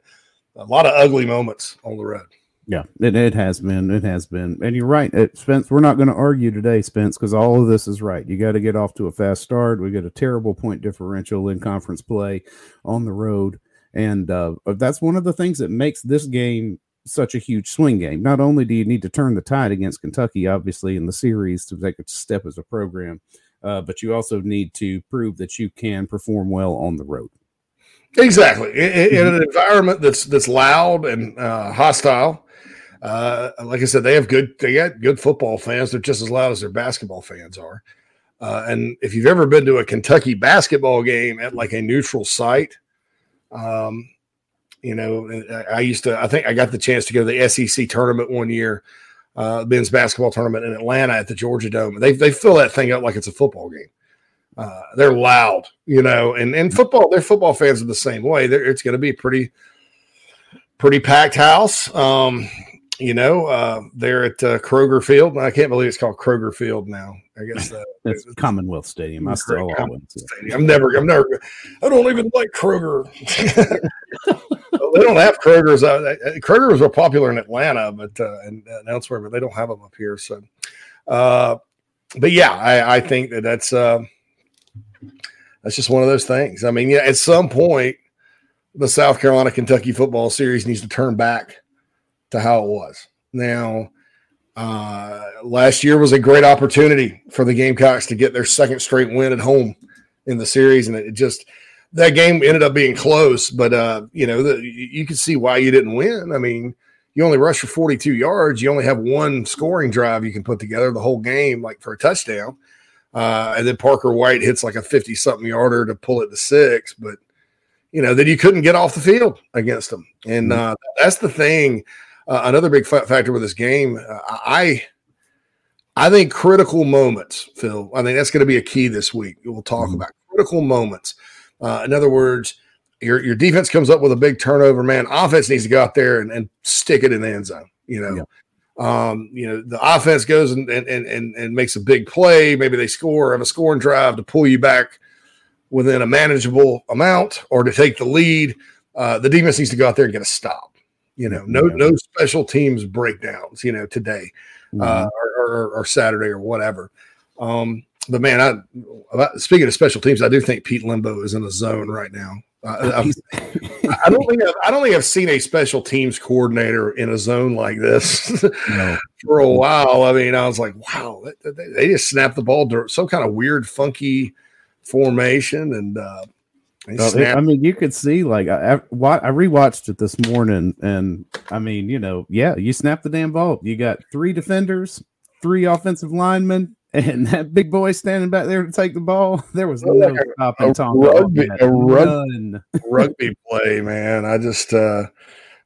a lot of ugly moments on the road. Yeah, it, it has been. It has been. And you're right, it, Spence. We're not going to argue today, Spence, because all of this is right. You got to get off to a fast start. We get a terrible point differential in conference play on the road. And uh, that's one of the things that makes this game such a huge swing game. Not only do you need to turn the tide against Kentucky, obviously, in the series to take a step as a program, uh, but you also need to prove that you can perform well on the road. Exactly, in, in an environment that's that's loud and uh, hostile, uh, like I said, they have good they got good football fans. They're just as loud as their basketball fans are. Uh, and if you've ever been to a Kentucky basketball game at like a neutral site, um, you know, I, I, used to. I think I got the chance to go to the SEC tournament one year, uh, men's basketball tournament in Atlanta at the Georgia Dome. They they fill that thing up like it's a football game. Uh, they're loud, you know, and and football. Their football fans are the same way. They're, it's going to be pretty pretty packed house. Um, you know, uh, there at uh, Kroger Field. I can't believe it's called Kroger Field now. I guess uh, it's Commonwealth Stadium. I still Stadium. I'm never, I'm never, I don't even like Kroger. they don't have Kroger's. Uh, uh, Kroger's are popular in Atlanta, but uh, and, and, elsewhere, but they don't have them up here. So, uh, but yeah, I, I think that that's uh, that's just one of those things. I mean, yeah, at some point, the South Carolina Kentucky football series needs to turn back to how it was. Now, uh, last year was a great opportunity for the Gamecocks to get their second straight win at home in the series, and it just that game ended up being close. But uh, you know, the, you can see why you didn't win. I mean, you only rush for 42 yards. You only have one scoring drive you can put together the whole game, like for a touchdown. Uh, and then Parker White hits like a 50 something yarder to pull it to six. But, you know, then you couldn't get off the field against them. And uh, that's the thing. Uh, another big fa- factor with this game, uh, I, I think critical moments, Phil. I think that's going to be a key this week. We'll talk Mm-hmm. about critical moments. Uh, in other words, your your defense comes up with a big turnover, man. Offense needs to go out there and, and stick it in the end zone. You know, um, you know the offense goes and, and and and makes a big play. Maybe they score, have a scoring drive to pull you back within a manageable amount or to take the lead. Uh, the defense needs to go out there and get a stop. You know, no no special teams breakdowns. You know, today uh, or, or, or Saturday or whatever. Um, but man, I about, speaking of special teams, I do think Pete Lembo is in a zone right now. I've- I don't think I've, I don't think I've seen a special teams coordinator in a zone like this for a while. I mean, I was like, wow, they, they- just snapped the ball to some kind of weird, funky formation, and uh, they Well, it- snapped. I mean, you could see like I, I I rewatched it this morning, and I mean, you know, yeah, you snap the damn ball. You got three defenders, three offensive linemen, and that big boy standing back there to take the ball. There was no Like a- stopping a Tom. rugby- a rug- None. rugby play, man. I just, uh,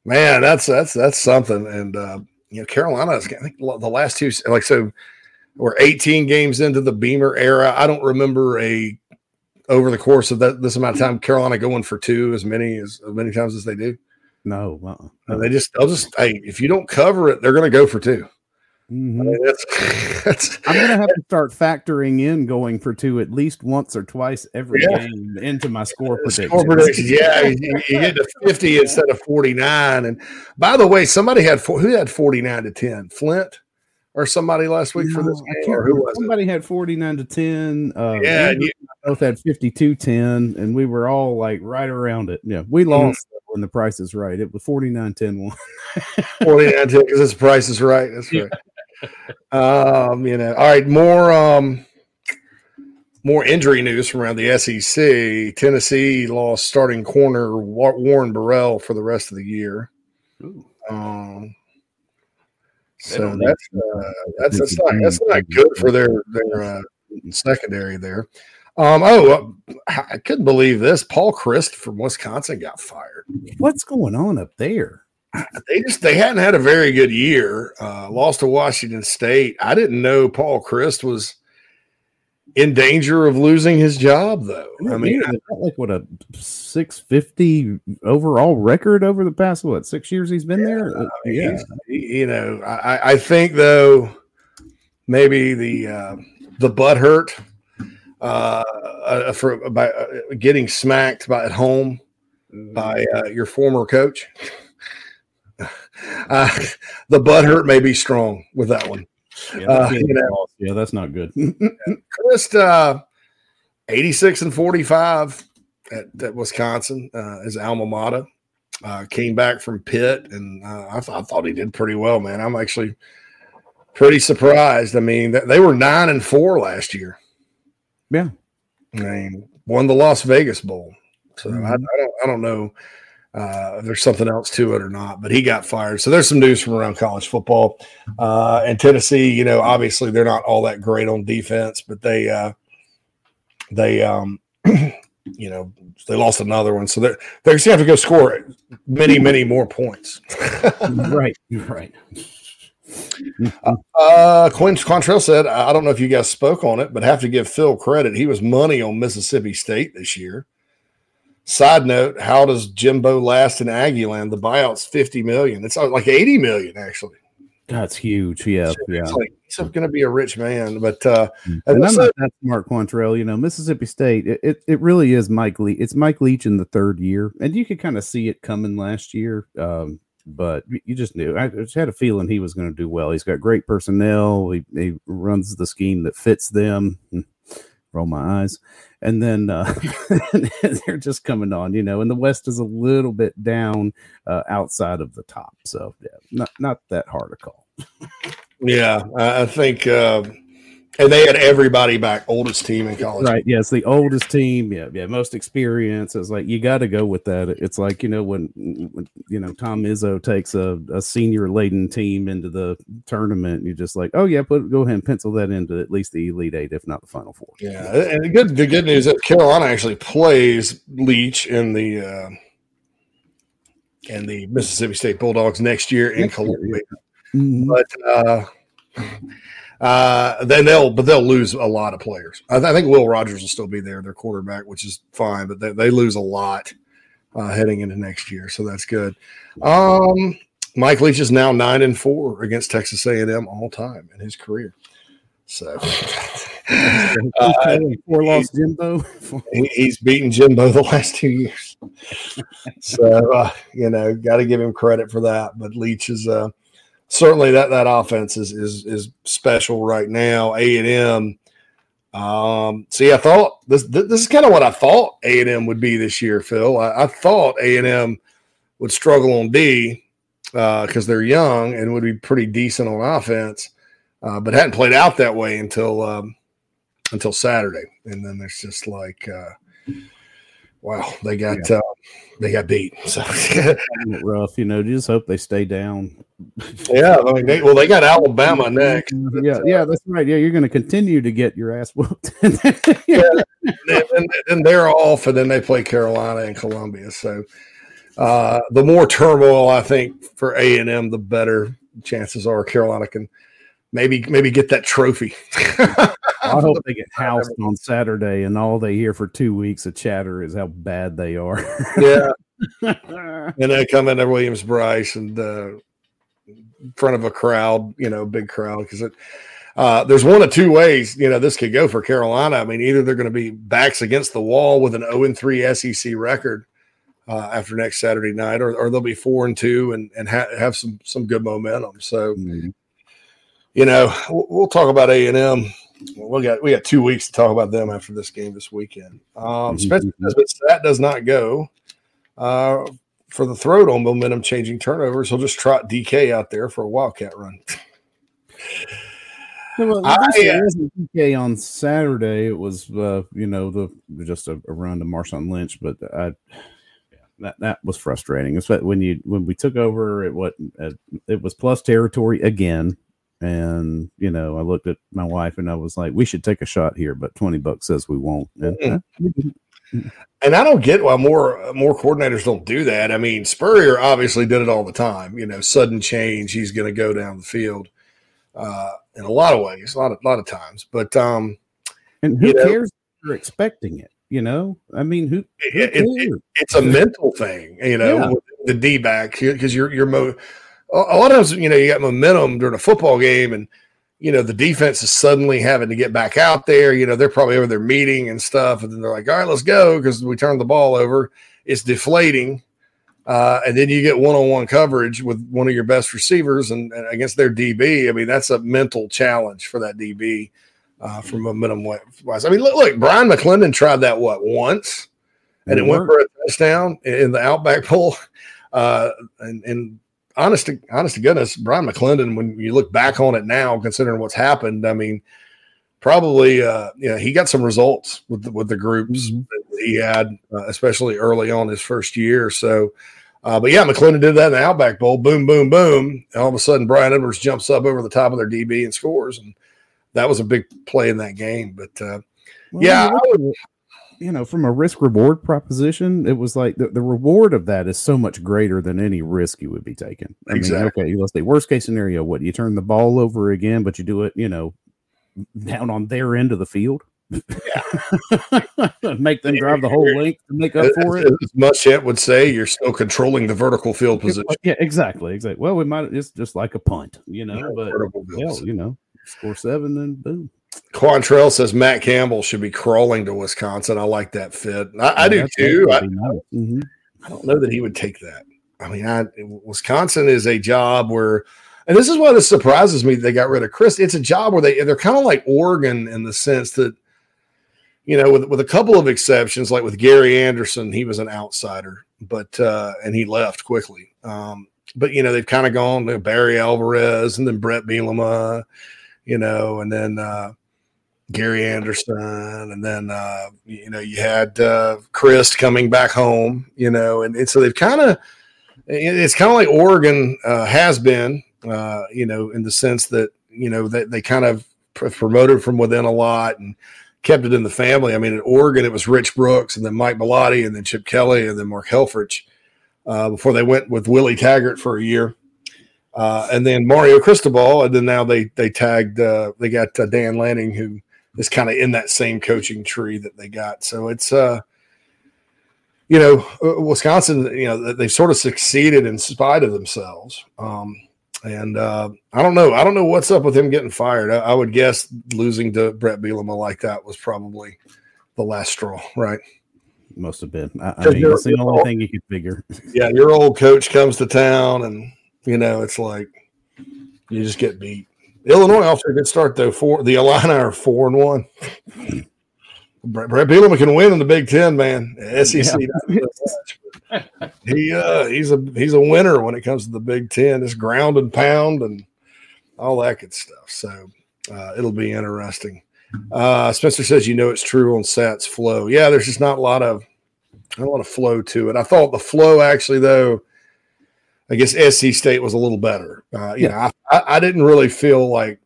man, that's that's that's something. And uh, you know, Carolina is I think the last two, like so, we're 18 games into the Beamer era. I don't remember a over the course of that this amount of time Carolina going for two as many as, as many times as they do. No, uh-uh. And they just they'll just hey, if you don't cover it, they're going to go for 2 Mhm. I mean, that's that's I'm gonna have to start factoring in going for two at least once or twice every Yeah. game into my score predictions. Score predictions. Yeah, you, you get to 50 instead of 49. And by the way, somebody had four, who had 49 to 10? Flint or somebody last week for this game? Or who was it? Somebody had 49 to 10. Uh, Yeah, you- both had 52 10, and we were all like right around it. Yeah, we Mm-hmm. lost when the price is right. It was 49 10 1. 49 10 because this price is right. That's right. Um, you know, all right, more um more injury news from around the SEC. Tennessee lost starting corner Warren Burrell for the rest of the year. Um, so that's uh, that's that's not that's not good for their their uh, secondary there. Um, oh, uh, I couldn't believe this. Paul Chryst from Wisconsin got fired. What's going on up there? They just they hadn't had a very good year. Uh, lost to Washington State. I didn't know Paul Chryst was in danger of losing his job, though. I mean, they've like what a 650 overall record over the past what six years he's been there. Uh, yeah, you know, I, I think though maybe the uh, the butt hurt uh, uh, for by uh, getting smacked by at home by uh, your former coach. Uh, the butt hurt may be strong with that one. yeah, Uh, that's, you know, yeah, that's not good. Chryst, uh, 86 and 45 at, at Wisconsin, uh, his alma mater. Uh, came back from Pitt, and uh, I, th- I thought he did pretty well, man. I'm actually pretty surprised. I mean, th- they were nine and four last year. yeah, I mean, won the Las Vegas Bowl. So I, I don't, I don't know uh, there's something else to it or not. But he got fired. So there's some news from around college football. Uh, and Tennessee, you know, obviously they're not all that great on defense, but they, uh, they, um, you know, they lost another one. So they're they're going to have to go score many, many more points. right, right. Uh, Quinn Quantrell said, I I don't know if you guys spoke on it, but have to give Phil credit. He was money on Mississippi State this year. Side note, how does Jimbo last in Aggieland? The buyout's 50 million. It's uh, like 80 million, actually. That's huge. Yeah, yeah. It's like he's going to be a rich man. But uh, And I I'm not that smart, Quantrell. You know, Mississippi State. It, it, it really is Mike Lee. It's Mike Leach in the third year, and you could kind of see it coming last year. Um, but you- you just knew. I just had a feeling he was going to do well. He's got great personnel. He, he runs the scheme that fits them. roll my eyes, and then uh, they're just coming on, you know. And the West is a little bit down uh, outside of the top, so yeah, not not that hard to call. Yeah, I I think, uh, and they had everybody back, oldest team in college. Right. Yeah, it's the oldest team. Yeah, yeah, most experience. It's like you got to go with that. It's like you know when, when you know Tom Izzo takes a, a senior laden team into the tournament, you're just like, oh yeah, put go ahead and pencil that into at least the elite eight, if not the final four. Yeah, and the good the good news is that Carolina actually plays Leach in the uh, in the Mississippi State Bulldogs next year in Columbia. But uh, uh, then they'll but they'll lose a lot of players. I, th- I think Will Rogers will still be there, their quarterback, which is fine, but they, they lose a lot uh, heading into next year, so that's good. Um, Mike Leach is now nine and four against Texas A&M all time in his career. So uh, four lost Jimbo. he, he's beaten Jimbo the last two years. so uh, you know, got to give him credit for that. But Leach is uh, certainly that that offense is is is special right now. A and M. Um, see, I thought this this is kind of what I thought A and M would be this year, Phil. I, I thought A and M would struggle on D because they're young and would be pretty decent on offense, uh, but hadn't played out that way until um, until Saturday, and then there's just like, uh, wow, they got uh, they got beat. So rough, you know. Just hope they stay down. yeah, I mean, they, well, they got Alabama next. Yeah, yeah, that's right. Yeah, you're going to continue to get your ass whooped. yeah, and, and, and they're off, and then they play Carolina and Columbia. So uh, the more turmoil, I think, for A and M, the better chances are Carolina can maybe maybe get that trophy. I hope they get housed on Saturday, and all they hear for two weeks of chatter is how bad they are. yeah, and they come in at Williams-Brice and uh, in front of a crowd, you know, big crowd because it. Uh, there's one of two ways, you know, this could go for Carolina. I mean, either they're going to be backs against the wall with an 0 and 3 SEC record uh, after next Saturday night, or, or they'll be four and two and and ha- have some some good momentum. So, you know, we'll, we'll talk about A and M. We got we got two weeks to talk about them after this game this weekend. Um, Spencer Nesbitt, that does not go uh, for the throat on momentum changing turnovers. He'll just trot DK out there for a wildcat run. Well, I, this wasn't DK on Saturday. It was, uh, you know, the just a, a run to Marshawn Lynch, but I, that that was frustrating. It's when you when we took over, it what uh, it was plus territory again, and you know, I looked at my wife and I was like, we should take a shot here, but twenty bucks says we won't. And, we. And I don't get why more more coordinators don't do that. I mean, Spurrier obviously did it all the time. You know, sudden change, he's going to go down the field uh, in a lot of ways, a lot of lot of times. But um, and who you know, cares? If you're expecting it, you know. I mean, who? who it, it, it- it's a mental thing, you know, Yeah. with the D back because you're you're mo- a lot of times you know you got momentum during a football game and you know the defense is suddenly having to get back out there. You know they're probably over their meeting and stuff, and then they're like, "All right, let's go," because we turned the ball over. It's deflating, uh, and then you get one-on-one coverage with one of your best receivers and, and against their DB. I mean that's a mental challenge for that DB uh, from momentum wise. I mean, look, look, Bryan McClendon tried that what once, and It it, went for a touchdown in the Outback Bowl. Uh, and, and honest to honest to goodness, Bryan McClendon, when you look back on it now, considering what's happened, I mean, probably uh, you know he got some results with the, with the groups Mm-hmm. that he had, uh, especially early on his first year. So. Uh, but yeah, McClendon did that in the Outback Bowl. Boom, boom, boom. And all of a sudden, Bryan Edwards jumps up over the top of their DB and scores. And that was a big play in that game. But uh, Well, yeah, at it, you know, from a risk reward proposition, it was like the, the reward of that is so much greater than any risk you would be taking. I Exactly. mean, okay, let's say worst case scenario, what you turn the ball over again, but you do it, you know, down on their end of the field. make them drive the whole length to make up for it. as, Muschamp would say, you're still controlling the vertical field position. Yeah, exactly, exactly. Well, we might it's just like a punt, you know, Yeah, but hell, you know, score seven and boom. Quantrell says Matt Campbell should be crawling to Wisconsin. I like that fit. I, I do too. I, that'd be nice. Mhm. I don't know that he would take that. I mean, I, Wisconsin is a job where, and this is why this surprises me. They got rid of Chryst. It's a job where they they're kind of like Oregon in the sense that you know, with with a couple of exceptions, like with Gary Anderson, he was an outsider, but uh, and he left quickly. Um, but you know, they've kind of gone to Barry Alvarez and then Bret Bielema, you know, and then uh, Gary Anderson, and then uh, you know you had uh, Chryst coming back home, you know, and, and so they've kind of it's kind of like Oregon uh, has been, uh, you know, in the sense that you know they, they kind of pr- promoted from within a lot and kept it in the family. I mean, in Oregon it was Rich Brooks and then Mike Bellotti and then Chip Kelly and then Mark Helfrich uh, before they went with Willie Taggart for a year. Uh, and then Mario Cristobal, and then now they they tagged they got Dan Lanning, who is kind of in that same coaching tree that they got. So it's uh, you know, uh, Wisconsin, you know, they've sort of succeeded in spite of themselves. Um, and uh, I don't know, I don't know what's up with him getting fired. I, I would guess losing to Bret Bielema like that was probably the last straw, right? Must have been. I, I mean, it's the only thing you could figure. Yeah, your old coach comes to town, and you know it's like you just get beat. Illinois off to a good start though. Four the Illini are four and one. Brett, Bret Bielema can win in the Big Ten, man. SEC. Yeah. he uh, he's a he's a winner when it comes to the Big Ten. It's ground and pound and all that good stuff. So uh, it'll be interesting. Uh, Spencer says, you know, it's true on Sats flow. Yeah, there's just not a lot of not a lot of flow to it. I thought the flow actually, though, I guess SC State was a little better. Uh, you yeah. know, I, I didn't really feel like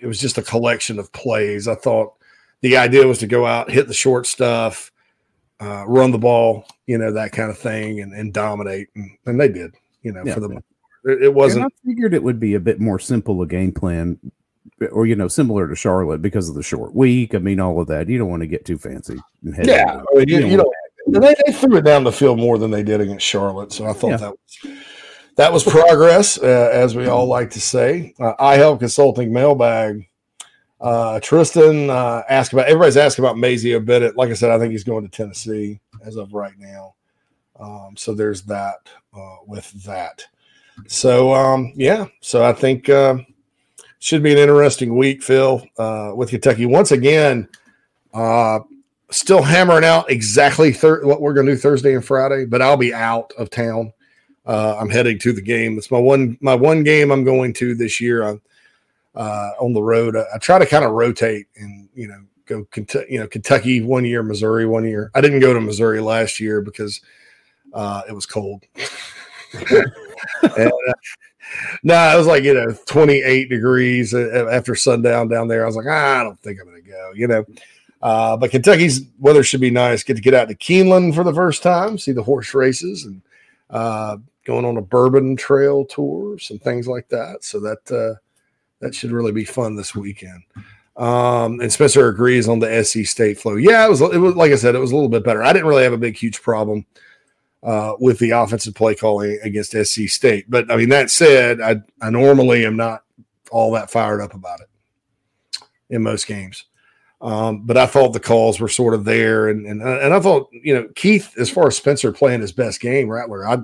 it was just a collection of plays. I thought the idea was to go out, hit the short stuff, uh, run the ball, you know, that kind of thing, and, and dominate, and, and they did. You know, yeah, for the yeah. it, it wasn't. And I figured it would be a bit more simple a game plan or you know, similar to Charlotte because of the short week. I mean, all of that. You don't want to get too fancy. yeah, I mean, you, you, you know, they, they, threw it down the field more than they did against Charlotte, so I thought yeah. that was that was progress, uh, as we all like to say. Uh, I help consulting mailbag. Uh, Tristan uh, asked about everybody's asking about Mazeo Bennett. Like I said, I think he's going to Tennessee as of right now. Um, so there's that uh, with that. So um, yeah, so I think uh, should be an interesting week, Phil, uh, with Kentucky. Once again, uh, still hammering out exactly thir- what we're going to do Thursday and Friday, but I'll be out of town. Uh, I'm heading to the game. It's my one my one game I'm going to this year. I'm uh, on the road. I, I try to kind of rotate and you know go you know Kentucky one year, Missouri one year. I didn't go to Missouri last year because uh, it was cold. and, uh, no, nah, it was like you know 28 degrees after sundown down there. I was like, ah, I don't think I'm going to go. You know, uh, but Kentucky's weather should be nice. Get to get out to Keeneland for the first time, see the horse races, and uh, going on a bourbon trail tour, some things like that. So that uh, that should really be fun this weekend. Um, and Spencer agrees on the SC State flow. Yeah, it was. It was like I said, it was a little bit better. I didn't really have a big, huge problem uh, with the offensive play calling against SC State. But I mean, that said, I, I normally am not all that fired up about it in most games. Um, but I thought the calls were sort of there, and and and I thought you know Keith, as far as Spencer playing his best game, Rattler, I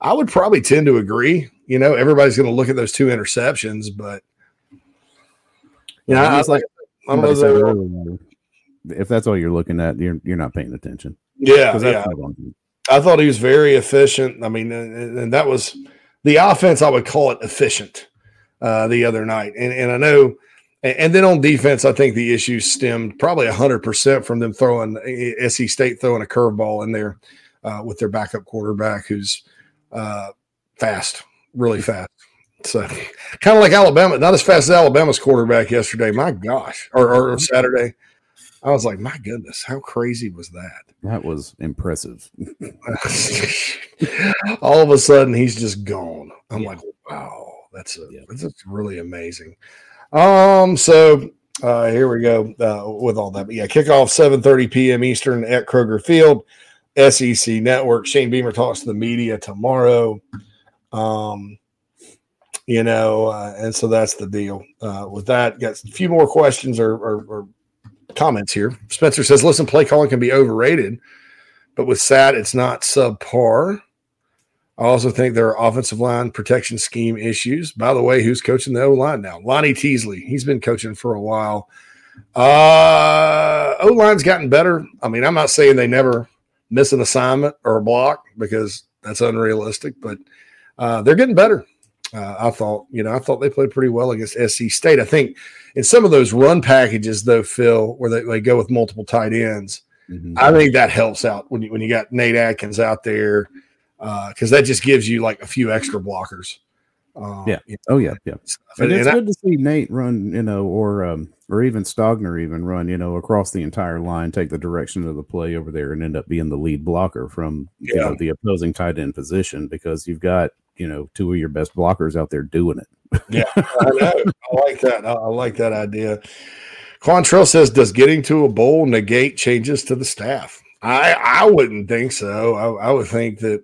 I would probably tend to agree. You know, everybody's going to look at those two interceptions, but you know, I was like, I don't know if that's all you're looking at, you're you're not paying attention. Yeah, yeah. I thought he was very efficient. I mean, and, and that was the offense. I would call it efficient uh, the other night, and and I know. And then on defense, I think the issue stemmed probably hundred percent from them throwing SC State throwing a curveball in there uh, with their backup quarterback, who's uh, fast, really fast. So kind of like Alabama, not as fast as Alabama's quarterback yesterday. My gosh, or, or Saturday. I was like, my goodness, how crazy was that? That was impressive. All of a sudden, he's just gone. I'm yeah. like, wow, that's a, yeah. that's really amazing. Um, so uh, here we go uh, with all that. But yeah, kickoff 7:30 p.m. Eastern at Kroger Field, SEC Network. Shane Beamer talks to the media tomorrow. Um, you know, uh, and so that's the deal uh, with that. Got a few more questions or, or, or comments here. Spencer says, listen, play calling can be overrated, but with SAT, it's not subpar. I also think there are offensive line protection scheme issues. By the way, who's coaching the O line now? Lonnie Teasley. He's been coaching for a while. Uh, O line's gotten better. I mean, I'm not saying they never miss an assignment or a block because that's unrealistic, but uh, they're getting better. Uh, I thought, you know, I thought they played pretty well against SC State. I think in some of those run packages, though, Phil, where they, they go with multiple tight ends, Mm-hmm. I think that helps out when you when you got Nate Adkins out there because that just gives you like a few extra blockers. Um, Yeah. Oh yeah, yeah. And- And it's and I- good to see Nate run, you know, or um, or even Stogner even run, you know, across the entire line, take the direction of the play over there, and end up being the lead blocker from you know the opposing tight end position because you've got you know two of your best blockers out there doing it. Yeah, I know. I like that. I, I like that idea. Quantrell says, "Does getting to a bowl negate changes to the staff?" I I wouldn't think so. I, I would think that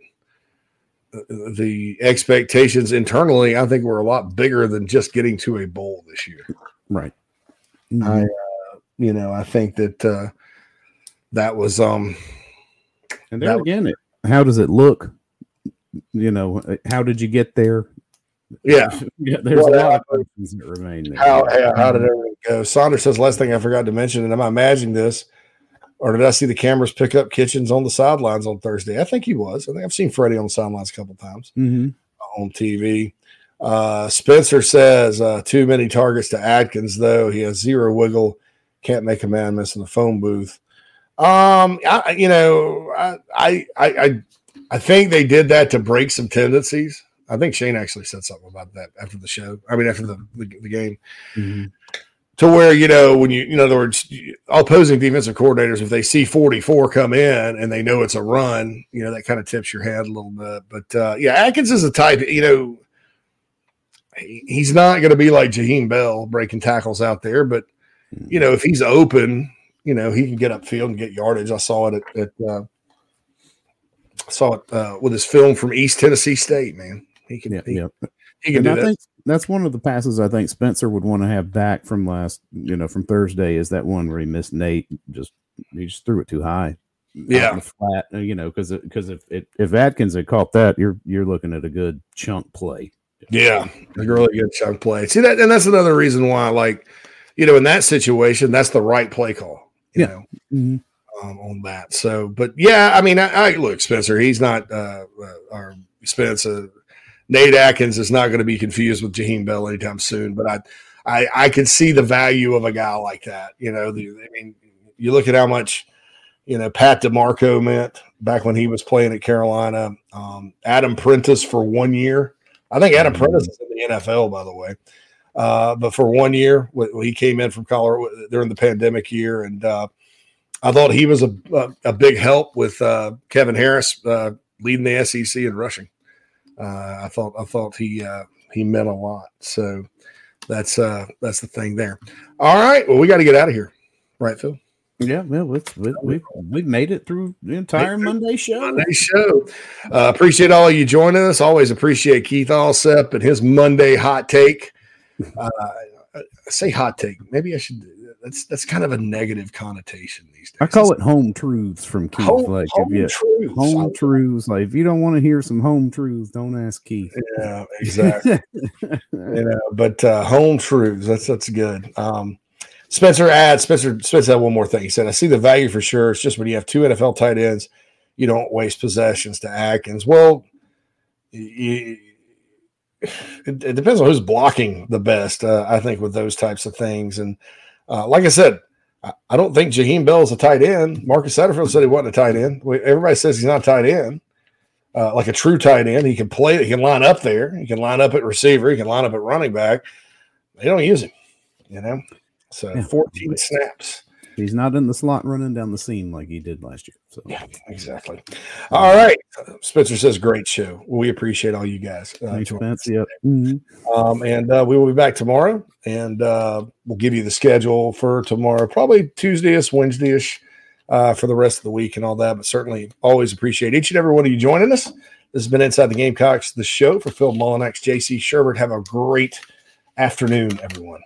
the- expectations internally, I think, were a lot bigger than just getting to a bowl this year. Right. I, uh, you know, I think that uh, that was um, And there again, it, how does it look? You know, uh, how did you get there? Yeah. yeah. There's Well, a lot how- of questions that remain there. How, how, did everything go? Saunders says, last thing I forgot to mention, and I'm imagining this, or did I see the cameras pick up Kitchens on the sidelines on Thursday? I think he was. I think I've seen Freddie on the sidelines a couple times hmm on TV. Uh, Spencer says, uh, too many targets to Adkins, though. He has zero wiggle. Can't make a man miss in the phone booth. Um, I, you know, I, I, I, I, I think they did that to break some tendencies. I think Shane actually said something about that after the show. I mean, after the, the, the game Mm-hmm. To where you know when you, in other words, opposing defensive coordinators, if they see 44 come in and they know it's a run, you know that kind of tips your head a little bit. But uh, yeah, Adkins is a type. You know, he- he's not going to be like Jaheim Bell breaking tackles out there, but you know if he's open, you know he can get upfield and get yardage. I saw it at, at uh, saw it uh, with his film from East Tennessee State. Man, he can. Yeah, he, yeah. he can And do I that. think that's one of the passes I think Spencer would want to have back from last, you know, from Thursday is that one where he missed Nate. Just he just threw it too high. Yeah. flat. uh, You know, because because if if if Adkins had caught that, you're you're looking at a good chunk play. Yeah, a really good chunk play. See that, and that's another reason why, like, you know, in that situation, that's the right play call. You Yeah. know, Mhm. um, on that. So, but yeah, I mean, I, I look, Spencer. He's not uh, uh our Spencer. Nate Adkins is not going to be confused with Jaheim Bell anytime soon. But I, I, I can see the value of a guy like that. You know, the, I mean, you look at how much you know Pat DiMarco meant back when he was playing at Carolina. Um, Adam Prentice for one year. I think Adam Prentice is in the NFL, by the way. Uh, but for one year, he came in from Colorado during the pandemic year, and uh, I thought he was a, a, a big help with uh, Kevin Harris uh, leading the SEC in rushing. Uh, I thought I thought he uh, he meant a lot. So that's uh, that's the thing there. All right, well, we got to get out of here, right, Phil? Yeah, well, it's we we we made it through the entire Monday show. Monday show. Uh, appreciate all of you joining us. Always appreciate Keith Allsep and his Monday hot take. Uh, I say hot take. Maybe I should. That's that's kind of a negative connotation these days. I call it home truths from Keith. Home- like home if you, truths. home I- truths. Like if you don't want to hear some home truths, don't ask Keith. Yeah, exactly. you know, but uh, home truths. That's that's good. Um, Spencer adds. Spencer Spencer had one more thing. He said, "I see the value for sure. It's just when you have two NFL tight ends, you don't waste possessions to Adkins. Well, you, it, it depends on who's blocking the best. Uh, I think with those types of things, and uh, like I said." I- I don't think Jaheim Bell is a tight end. Marcus Satterfield said he wasn't a tight end. Everybody says he's not a tight end uh, like a true tight end. He can play. He can line up there. He can line up at receiver. He can line up at running back. They don't use him, you know. So Yeah. 14 snaps. He's not in the slot running down the seam like he did last year. So Yeah, exactly. All right. Spencer says, "Great show. We appreciate all you guys." Uh, Thanks, Spence. Yep. Mhm. um, and uh, we will be back tomorrow, and uh, we'll give you the schedule for tomorrow, probably Tuesday-ish, Wednesday-ish, uh, for the rest of the week and all that. But certainly, always appreciate each and every one of you joining us. This has been Inside the Gamecocks, the show for Phil Mullinax, JC Shurburtt. Have a great afternoon, everyone.